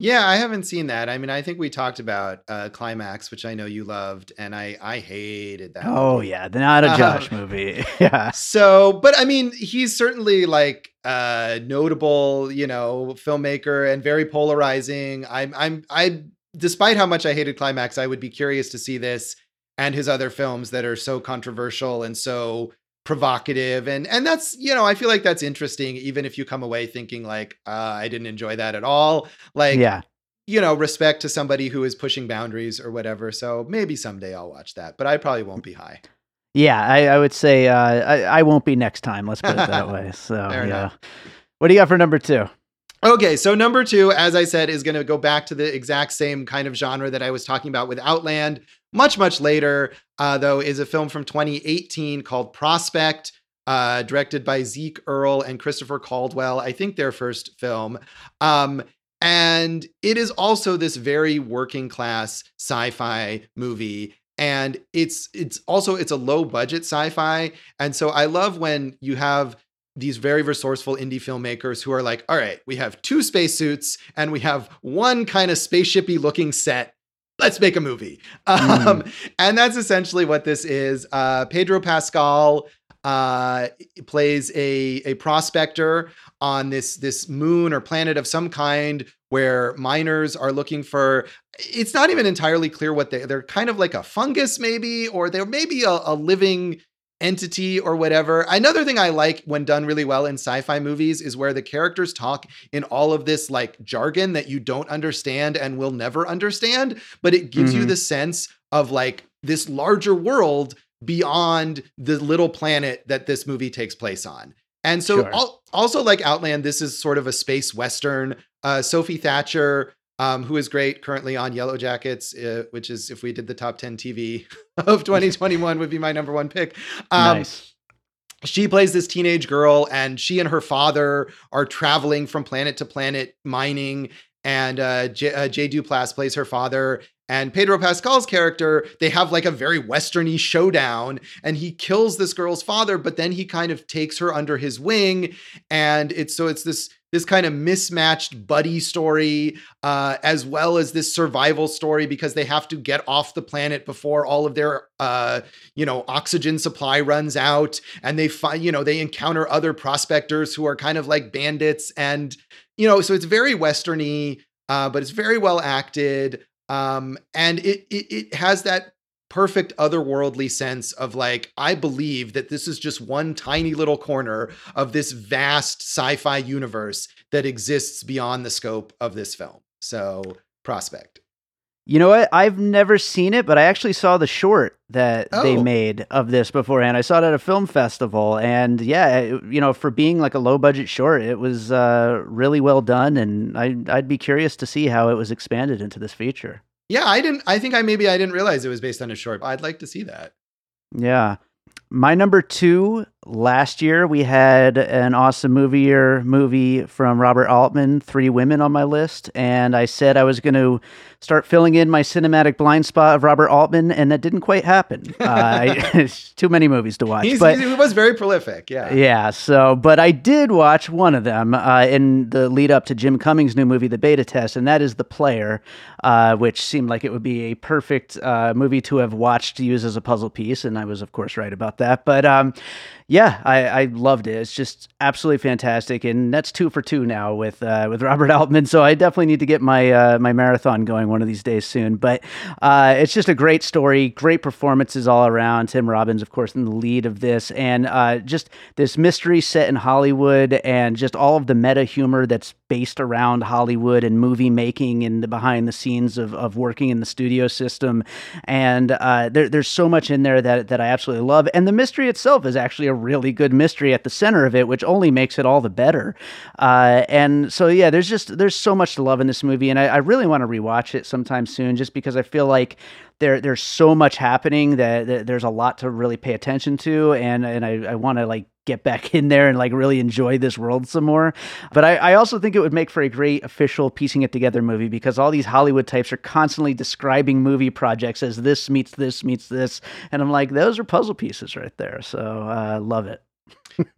yeah, I haven't seen that. I mean, I think we talked about uh, Climax, which I know you loved, and I I hated that. Oh movie. yeah, not a Josh um, movie. yeah. So, but I mean, he's certainly like uh notable, you know, filmmaker and very polarizing. I'm I'm I despite how much I hated Climax, I would be curious to see this and his other films that are so controversial and so provocative and and that's you know i feel like that's interesting even if you come away thinking like uh, i didn't enjoy that at all like yeah you know, respect to somebody who is pushing boundaries or whatever. So maybe someday I'll watch that, but I probably won't be high. Yeah, I, I would say uh, I, I won't be next time. Let's put it that way. So yeah. enough. What do you got for number two? Okay, so number two, as I said, is going to go back to the exact same kind of genre that I was talking about with Outland. Much, much later, uh, though, is a film from 2018 called Prospect, uh, directed by Zeke Earley and Christopher Caldwell. I think their first film. Um, and it is also this very working class sci-fi movie and it's it's also it's a low budget sci-fi and so i love when you have these very resourceful indie filmmakers who are like all right we have two spacesuits and we have one kind of spaceshipy looking set let's make a movie Mm. um, and that's essentially what this is uh, pedro pascal uh, plays a a prospector on this this moon or planet of some kind where miners are looking for it's not even entirely clear what they they're kind of like a fungus maybe or they're maybe a, a living entity or whatever. Another thing I like when done really well in sci-fi movies is where the characters talk in all of this like jargon that you don't understand and will never understand, but it gives you Mhm. the sense of like this larger world beyond the little planet that this movie takes place on. And so Sure. al- also like Outland, this is sort of a space western. Uh, Sophie Thatcher, um, who is great currently on Yellow Jackets, uh, which is if we did the top 10 TV of 2021 would be my number one pick. Um, nice. she plays this teenage girl and she and her father are traveling from planet to planet mining and uh, J, uh, Jay Duplass plays her father and Pedro Pascal's character they have like a very westerny showdown and he kills this girl's father but then he kind of takes her under his wing and it's so it's this this kind of mismatched buddy story uh, as well as this survival story because they have to get off the planet before all of their uh, you know oxygen supply runs out. And they find you know they encounter other prospectors who are kind of like bandits. And you know so it's very westerny uh, but it's very well acted. Um, and it, it it has that perfect otherworldly sense of like i believe that this is just one tiny little corner of this vast sci-fi universe that exists beyond the scope of this film so prospect You know what? I've never seen it, but I actually saw the short that they Oh. made of this beforehand. I saw it at a film festival, and yeah, it- you know, for being like a low budget short, it was uh, really well done, and I, I'd be curious to see how it was expanded into this feature. Yeah i didn't i think i maybe i didn't realize it was based on a short i'd like to see that Yeah. My number two, last year we had an awesome movie year movie from Robert Altman, Three Women on my list. And I said I was going to start filling in my cinematic blind spot of Robert Altman, and that didn't quite happen. Uh, too many movies to watch. He's, but he was very prolific yeah yeah, so, but I did watch one of them uh, in the lead up to Jim Cummings' new movie, The Beta Test, and that is The Player, uh, which seemed like it would be a perfect uh, movie to have watched to use as a puzzle piece. And I was, of course, right about that. But um, yeah, I, I loved it. It's just absolutely fantastic. And that's two for two now with uh, with Robert Altman. So I definitely need to get my, uh, my marathon going one of these days soon. But uh, it's just a great story, great performances all around. Tim Robbins, of course, in the lead of this, and uh, just this mystery set in Hollywood, and just all of the meta humor that's based around Hollywood and movie making and the behind the scenes of, of working in the studio system. And uh, there, there's so much in there that, that I absolutely love. And the mystery itself is actually a really good mystery at the center of it, which only makes it all the better. Uh, and so, yeah, there's just there's so much to love in this movie, and I, I really want to rewatch it sometime soon, just because I feel like there there's so much happening that, that there's a lot to really pay attention to, and and I, I want to like get back in there and like really enjoy this world some more. But I, I also think it would make for a great official piecing it together movie because all these Hollywood types are constantly describing movie projects as this meets this meets this, and I'm like, those are puzzle pieces right there. So uh, love it.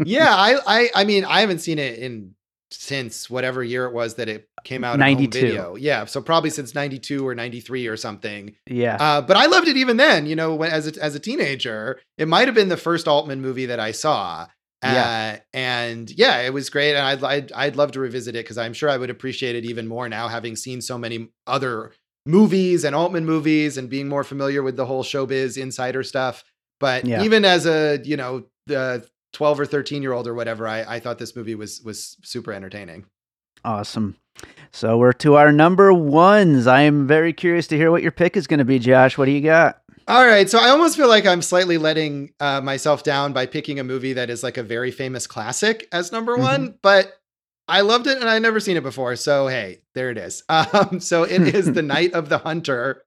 yeah, I, I, I mean, I haven't seen it in since whatever year it was that it came out. on home 92. video. Yeah, so probably since '92 or '93 or something. Yeah. Uh, but I loved it even then. You know, when, as a, as a teenager, it might have been the first Altman movie that I saw. Yeah. Uh, and yeah, it was great, and I'd I'd, I'd love to revisit it because I'm sure I would appreciate it even more now, having seen so many other movies and Altman movies, and being more familiar with the whole showbiz insider stuff. But Yeah. even as a you know the 12 or 13 year old or whatever, I, I thought this movie was was super entertaining. Awesome. So we're to our number ones. I am very curious to hear what your pick is going to be, Josh. What do you got? All right, so I almost feel like I'm slightly letting uh, myself down by picking a movie that is like a very famous classic as number mm-hmm. one, but I loved it and I'd never seen it before. So hey, there it is. Um, so it is The Night of the Hunter,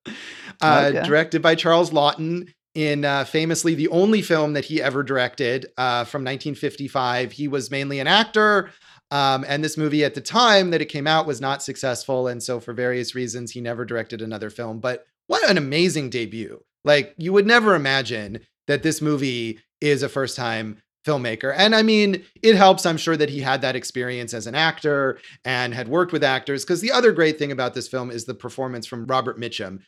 uh, okay. directed by Charles Laughton. In uh, famously the only film that he ever directed uh, from 1955, he was mainly an actor. Um, and this movie at the time that it came out was not successful. And so, for various reasons, he never directed another film. But what an amazing debut! Like, you would never imagine that this movie is a first time filmmaker. And I mean, it helps, I'm sure, that he had that experience as an actor and had worked with actors. Because the other great thing about this film is the performance from Robert Mitchum,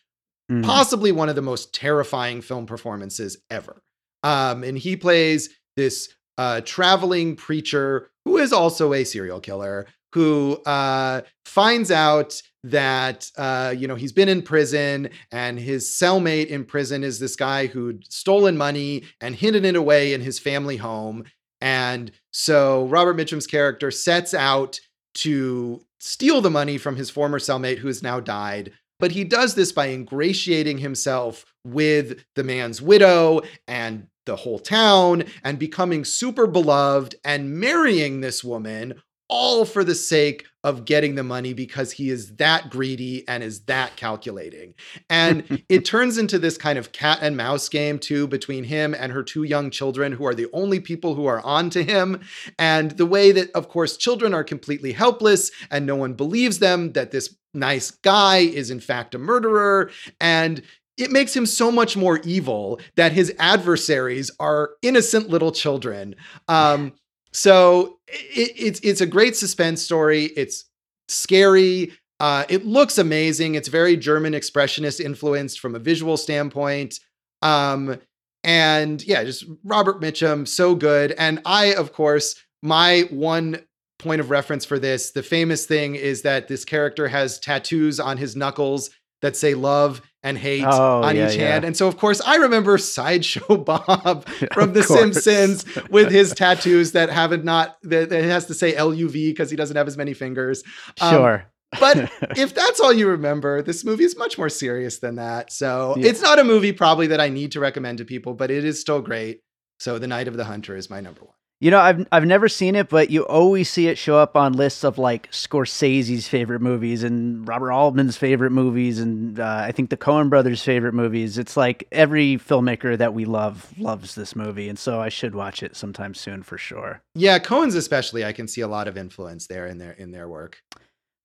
mm. possibly one of the most terrifying film performances ever. Um, and he plays this uh, traveling preacher who is also a serial killer who uh, finds out that uh, you know he's been in prison and his cellmate in prison is this guy who'd stolen money and hidden it away in his family home and so robert mitchum's character sets out to steal the money from his former cellmate who has now died but he does this by ingratiating himself with the man's widow and the whole town and becoming super beloved and marrying this woman all for the sake of getting the money because he is that greedy and is that calculating. And it turns into this kind of cat and mouse game too between him and her two young children who are the only people who are on to him. And the way that, of course, children are completely helpless and no one believes them that this nice guy is in fact a murderer. And it makes him so much more evil that his adversaries are innocent little children. Um, so it, it's it's a great suspense story. It's scary. Uh, it looks amazing. It's very German expressionist influenced from a visual standpoint. Um, and yeah, just Robert Mitchum, so good. And I, of course, my one point of reference for this, the famous thing is that this character has tattoos on his knuckles that say love and hate oh, on yeah, each hand. Yeah. And so, of course, I remember Sideshow Bob from The Simpsons with his tattoos that have not, not that, that has to say LUV because he doesn't have as many fingers. Um, sure. but if that's all you remember, this movie is much more serious than that. So yeah. it's not a movie probably that I need to recommend to people, but it is still great. So The Night of the Hunter is my number one. You know, I've I've never seen it, but you always see it show up on lists of like Scorsese's favorite movies and Robert Altman's favorite movies, and uh, I think the Coen brothers' favorite movies. It's like every filmmaker that we love loves this movie, and so I should watch it sometime soon for sure. Yeah, Coen's especially, I can see a lot of influence there in their in their work.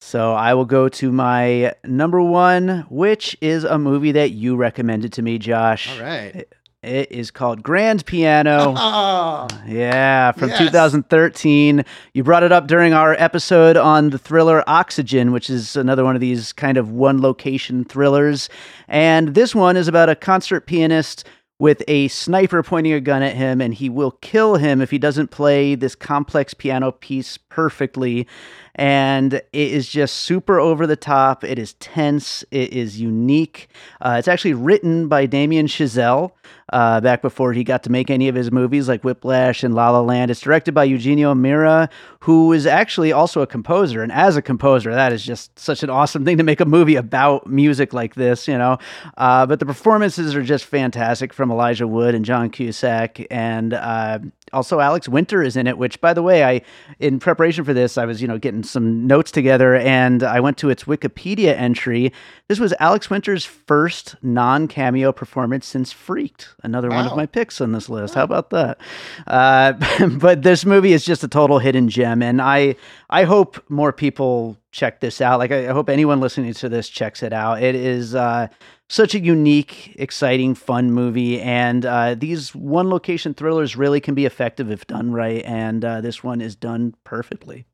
So I will go to my number one, which is a movie that you recommended to me, Josh. All right. It is called Grand Piano. Oh, yeah, from yes. 2013. You brought it up during our episode on the thriller Oxygen, which is another one of these kind of one location thrillers. And this one is about a concert pianist with a sniper pointing a gun at him, and he will kill him if he doesn't play this complex piano piece perfectly and it is just super over the top. It is tense. It is unique. Uh, it's actually written by Damien Chazelle uh, back before he got to make any of his movies like Whiplash and La La Land. It's directed by Eugenio Mira, who is actually also a composer. And as a composer, that is just such an awesome thing to make a movie about music like this, you know. Uh, but the performances are just fantastic from Elijah Wood and John Cusack, and uh, also Alex Winter is in it. Which, by the way, I in preparation for this, I was you know getting some notes together, and I went to its Wikipedia entry. This was Alex Winter's first non cameo performance since Freaked, another wow. one of my picks on this list. Wow. How about that? Uh, but this movie is just a total hidden gem, and I I hope more people check this out. Like I, I hope anyone listening to this checks it out. It is. Uh, such a unique, exciting, fun movie. And uh, these one location thrillers really can be effective if done right. And uh, this one is done perfectly.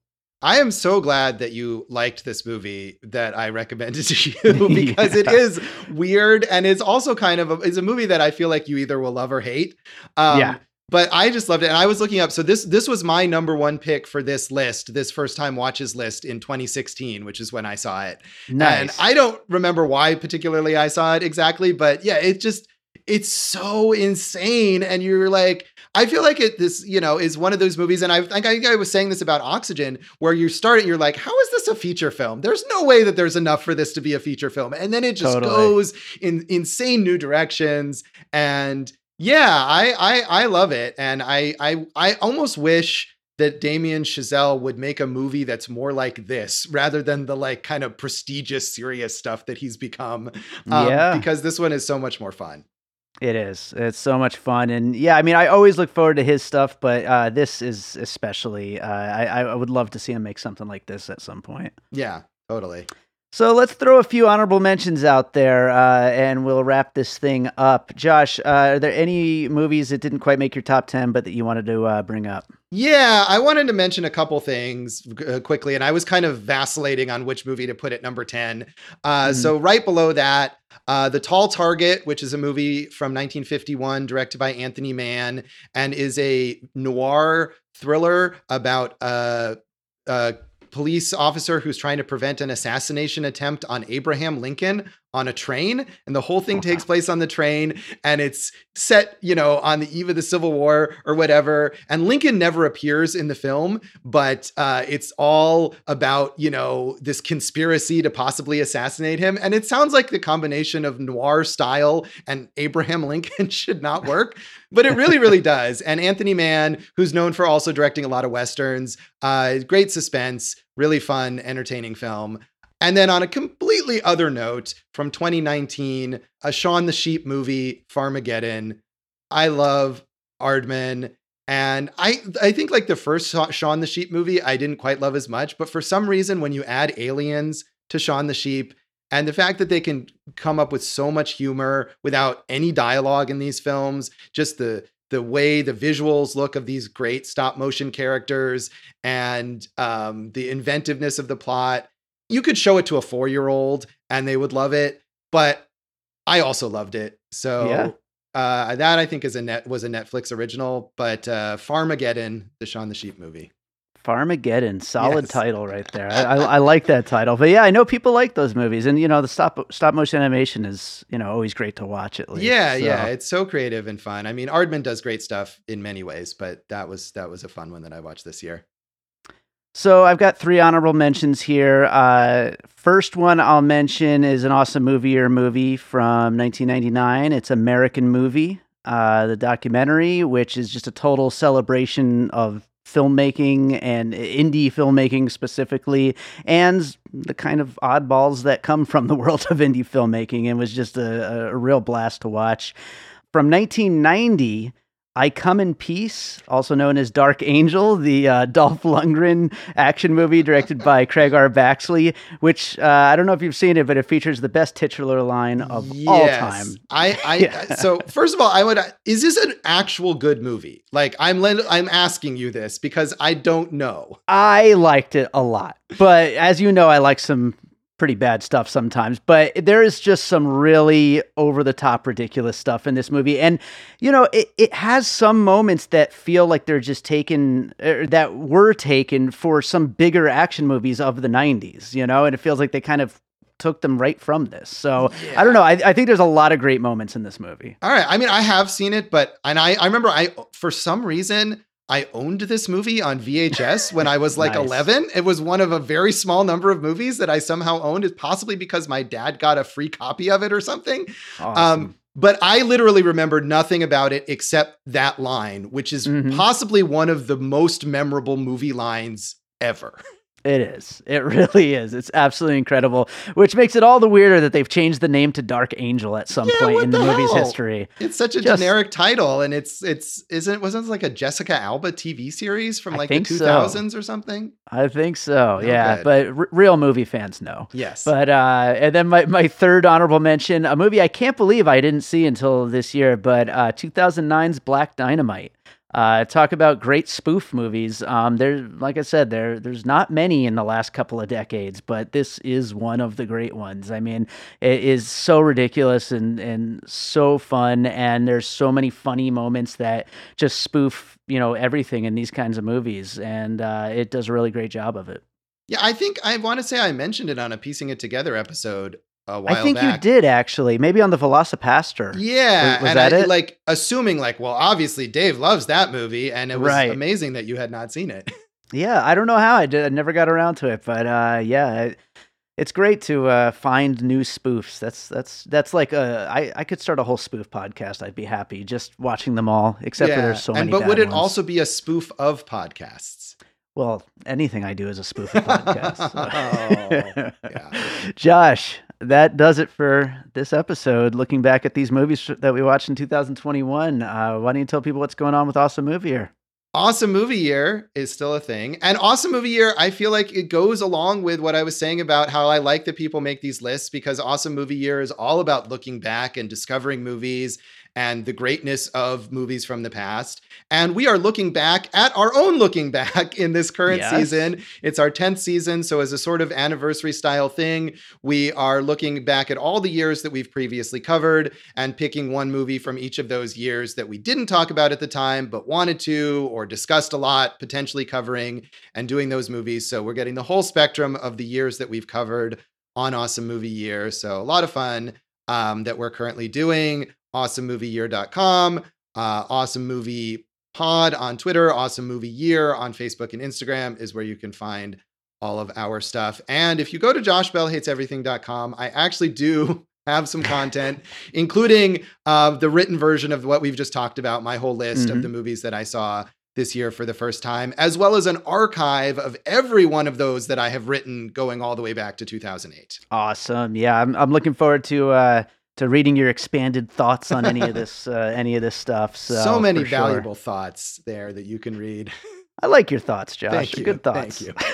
I am so glad that you liked this movie that I recommended to you because yeah. it is weird and it's also kind of a, it's a movie that I feel like you either will love or hate. Um, yeah. But I just loved it, and I was looking up. So this this was my number one pick for this list, this first time watches list in 2016, which is when I saw it. Nice. And I don't remember why particularly I saw it exactly, but yeah, it just it's so insane. And you're like, I feel like it this, you know, is one of those movies. And I think I, I was saying this about Oxygen, where you start it, you're like, how is this a feature film? There's no way that there's enough for this to be a feature film. And then it just Totally. goes in insane new directions. And yeah, I I I love it. And I I I almost wish that Damien Chazelle would make a movie that's more like this rather than the like kind of prestigious serious stuff that he's become. Um, Yeah. Because this one is so much more fun. It is. It's so much fun, and yeah, I mean, I always look forward to his stuff, but uh, this is especially. Uh, I I would love to see him make something like this at some point. Yeah, totally. So let's throw a few honorable mentions out there, uh, and we'll wrap this thing up. Josh, uh, are there any movies that didn't quite make your top ten, but that you wanted to uh, bring up? Yeah, I wanted to mention a couple things uh, quickly, and I was kind of vacillating on which movie to put at number 10. Uh, Mhm. So, right below that, uh, The Tall Target, which is a movie from 1951 directed by Anthony Mann and is a noir thriller about a police officer who's trying to prevent an assassination attempt on Abraham Lincoln on a train. And the whole thing takes place on the train, and it's set, you know, on the eve of the Civil War or whatever. And Lincoln never appears in the film, but uh, it's all about, you know, this conspiracy to possibly assassinate him. And it sounds like the combination of noir style and Abraham Lincoln should not work, but it really, really does. And Anthony Mann, who's known for also directing a lot of Westerns, uh, great suspense, really fun, entertaining film. And then on a completely other note, from 2019, a Shaun the Sheep movie, Farmageddon. I love Aardman. And I I think like the first Sha- Shaun the Sheep movie, I didn't quite love as much. But for some reason, when you add aliens to Shaun the Sheep, and the fact that they can come up with so much humor without any dialogue in these films, just the the way the visuals look of these great stop motion characters and um, the inventiveness of the plot, you could show it to a four year old and they would love it. But I also loved it. So Yeah. uh, that I think is a net was a Netflix original. But uh, Farmageddon, the Shaun the Sheep movie. Farmageddon, solid Yes. title right there. I, I, I like that title, but yeah, I know people like those movies, and you know the stop stop motion animation is you know always great to watch at least. Yeah, so. yeah, it's so creative and fun. I mean, Aardman does great stuff in many ways, but that was that was a fun one that I watched this year. So I've got three honorable mentions here. Uh, first one I'll mention is an awesome movie or movie from 1999. It's American Movie, uh, the documentary, which is just a total celebration of filmmaking and indie filmmaking specifically, and the kind of oddballs that come from the world of indie filmmaking. It was just a, a real blast to watch. From 1990, I Come in Peace, also known as Dark Angel, the uh, Dolph Lundgren action movie directed by Craig R. Baxley, which uh, I don't know if you've seen it, but it features the best titular line of all time. I, I Yeah. so first of all, I would is this an actual good movie? Like I'm I'm asking you this because I don't know. I liked it a lot, but as you know, I like some pretty bad stuff sometimes. But there is just some really over the top, ridiculous stuff in this movie, and you know, it, it has some moments that feel like they're just taken, er, that were taken for some bigger action movies of the '90s. You know, and it feels like they kind of took them right from this. So I don't know. I, I think there's a lot of great moments in this movie. All right. I mean, I have seen it, but and I I remember I for some reason I owned this movie on VHS when I was like Nice. 11. It was one of a very small number of movies that I somehow owned, It possibly because my dad got a free copy of it or something. Awesome. Um, but I literally remember nothing about it except that line, which is Mhm. possibly one of the most memorable movie lines ever. It is. It really is. It's absolutely incredible, which makes it all the weirder that they've changed the name to Dark Angel at some Yeah, point in the, the movie's history. It's such a Just- generic title, and it's it's isn't wasn't it like a Jessica Alba TV series from like the think so. 2000s or something? I think so. Oh, yeah, good. but r- real movie fans know. Yes. But uh, and then my, my third honorable mention, a movie I can't believe I didn't see until this year, but uh, 2009's Black Dynamite. Uh, talk about great spoof movies. Um, there, like I said, there there's not many in the last couple of decades, but this is one of the great ones. I mean, it is so ridiculous and and so fun, and there's so many funny moments that just spoof you know everything in these kinds of movies, and uh, it does a really great job of it. Yeah, I think I want to say I mentioned it on a piecing it together episode a while I think back. you did actually. Maybe on the VelociPastor. Yeah, Was- was and that I it? like assuming like, well, obviously Dave loves that movie, and it was Right. amazing that you had not seen it. Yeah, I don't know how I did. I never got around to it, but uh, yeah, it, it's great to uh, find new spoofs. That's that's that's like a. I I could start a whole spoof podcast. I'd be happy just watching them all, except for there's so and many. but would it ones. also be a spoof of podcasts? Well, anything I do is a spoof of podcasts. Oh, yeah. Josh, that does it for this episode. Looking back at these movies that we watched in 2021, uh, why don't you tell people what's going on with Awesome Movie Year? Awesome movie year is still a thing. And awesome movie year, I feel like it goes along with what I was saying about how I like that people make these lists because awesome movie year is all about looking back and discovering movies and the greatness of movies from the past. And we are looking back at our own looking back in this current Yes. season. It's our 10th season. So, as a sort of anniversary style thing, we are looking back at all the years that we've previously covered and picking one movie from each of those years that we didn't talk about at the time, but wanted to or discussed a lot, potentially covering and doing those movies. So, we're getting the whole spectrum of the years that we've covered on Awesome Movie Year. So, a lot of fun um, that we're currently doing. AwesomeMovieYear.com, uh, Awesome Movie Pod on Twitter, Awesome Movie Year on Facebook and Instagram is where you can find all of our stuff. And if you go to joshbellhateseverything.com, I actually do have some content, including uh, the written version of what we've just talked about, my whole list Mhm. of the movies that I saw this year for the first time, as well as an archive of every one of those that I have written going all the way back to 2008. Awesome. Yeah, I'm I'm looking forward to uh to reading your expanded thoughts on any of this uh, any of this stuff. So, So, many for sure. valuable thoughts there that you can read. I like your thoughts, Josh. Thank you. Good thoughts. Thank you.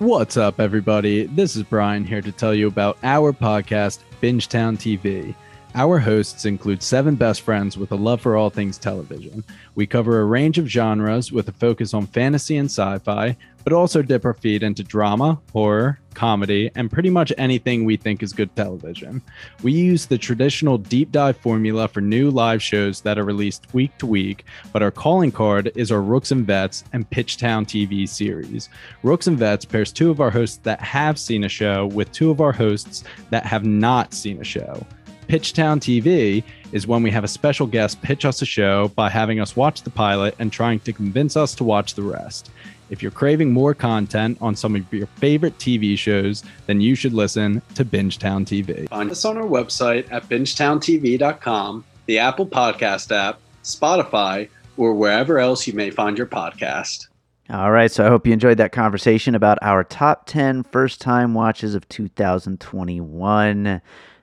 What's up, everybody? This is Brian here to tell you about our podcast, Bingetown TV. Our hosts include seven best friends with a love for all things television. We cover a range of genres with a focus on fantasy and sci fi, but also dip our feet into drama, horror, comedy, and pretty much anything we think is good television. We use the traditional deep dive formula for new live shows that are released week to week, but our calling card is our Rooks and Vets and Pitchtown TV series. Rooks and Vets pairs two of our hosts that have seen a show with two of our hosts that have not seen a show. Pitchtown TV is when we have a special guest pitch us a show by having us watch the pilot and trying to convince us to watch the rest. If you're craving more content on some of your favorite TV shows, then you should listen to Bingetown TV. Find us on our website at bingetowntv.com, the Apple Podcast app, Spotify, or wherever else you may find your podcast. All right, so I hope you enjoyed that conversation about our top 10 first time watches of 2021.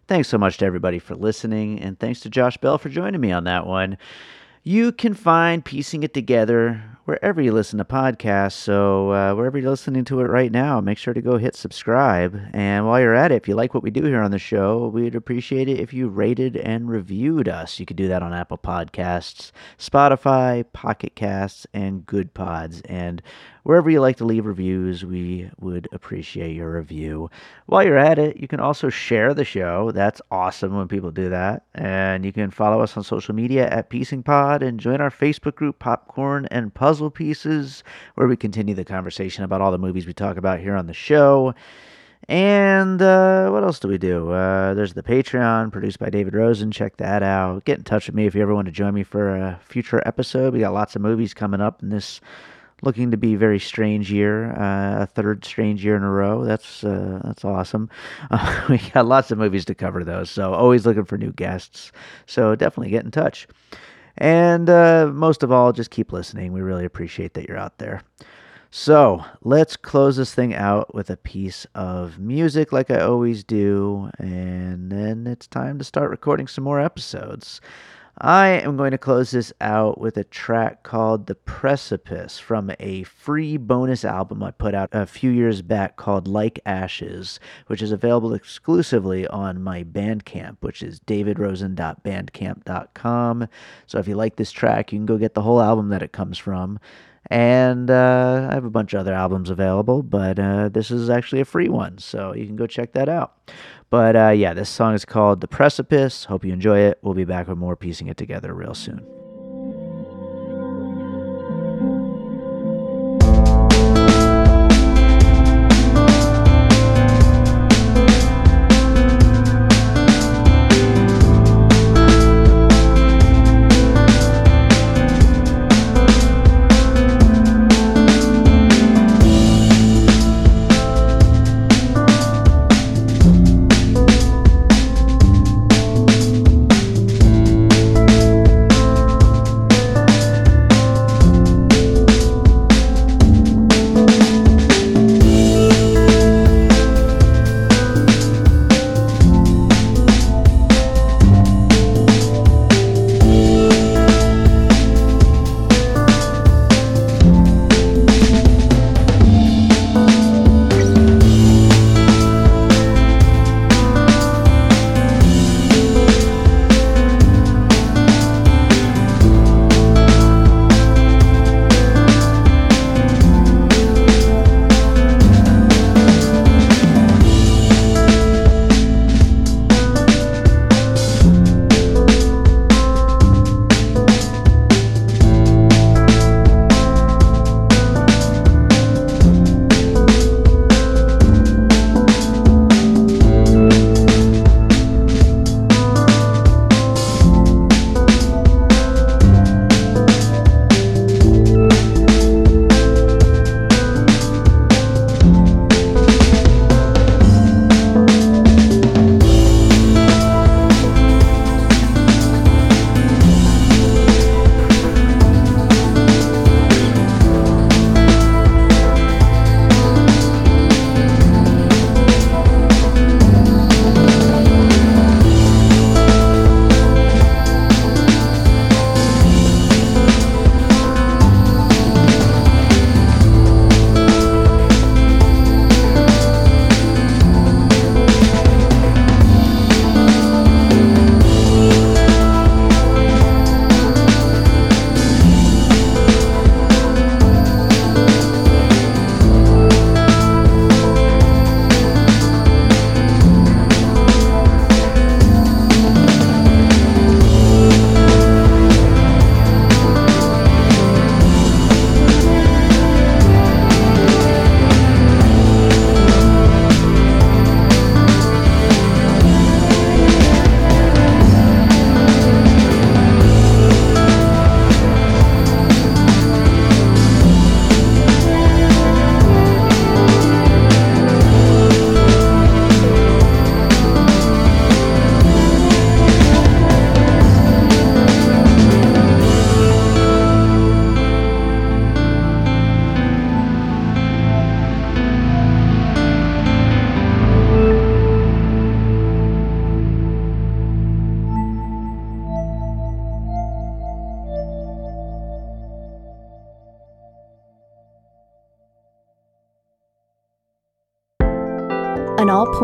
Thanks so much to everybody for listening, and thanks to Josh Bell for joining me on that one. You can find Piecing It Together wherever you listen to podcasts. So, uh, wherever you're listening to it right now, make sure to go hit subscribe. And while you're at it, if you like what we do here on the show, we'd appreciate it if you rated and reviewed us. You could do that on Apple Podcasts, Spotify, Pocket Casts, and Goodpods. And wherever you like to leave reviews, we would appreciate your review. While you're at it, you can also share the show. That's awesome when people do that. And you can follow us on social media at Piecing Pod and join our Facebook group, Popcorn and Puzzle Pieces, where we continue the conversation about all the movies we talk about here on the show. And uh, what else do we do? Uh, there's the Patreon produced by David Rosen. Check that out. Get in touch with me if you ever want to join me for a future episode. We got lots of movies coming up in this looking to be very strange year, uh, a third strange year in a row. That's uh, that's awesome. Uh, we got lots of movies to cover those, so always looking for new guests. So definitely get in touch. And uh, most of all, just keep listening. We really appreciate that you're out there. So let's close this thing out with a piece of music, like I always do, and then it's time to start recording some more episodes. I am going to close this out with a track called The Precipice from a free bonus album I put out a few years back called Like Ashes, which is available exclusively on my Bandcamp, which is davidrosen.bandcamp.com. So if you like this track, you can go get the whole album that it comes from. And uh, I have a bunch of other albums available, but uh, this is actually a free one, so you can go check that out. But uh, yeah, this song is called The Precipice. Hope you enjoy it. We'll be back with more piecing it together real soon.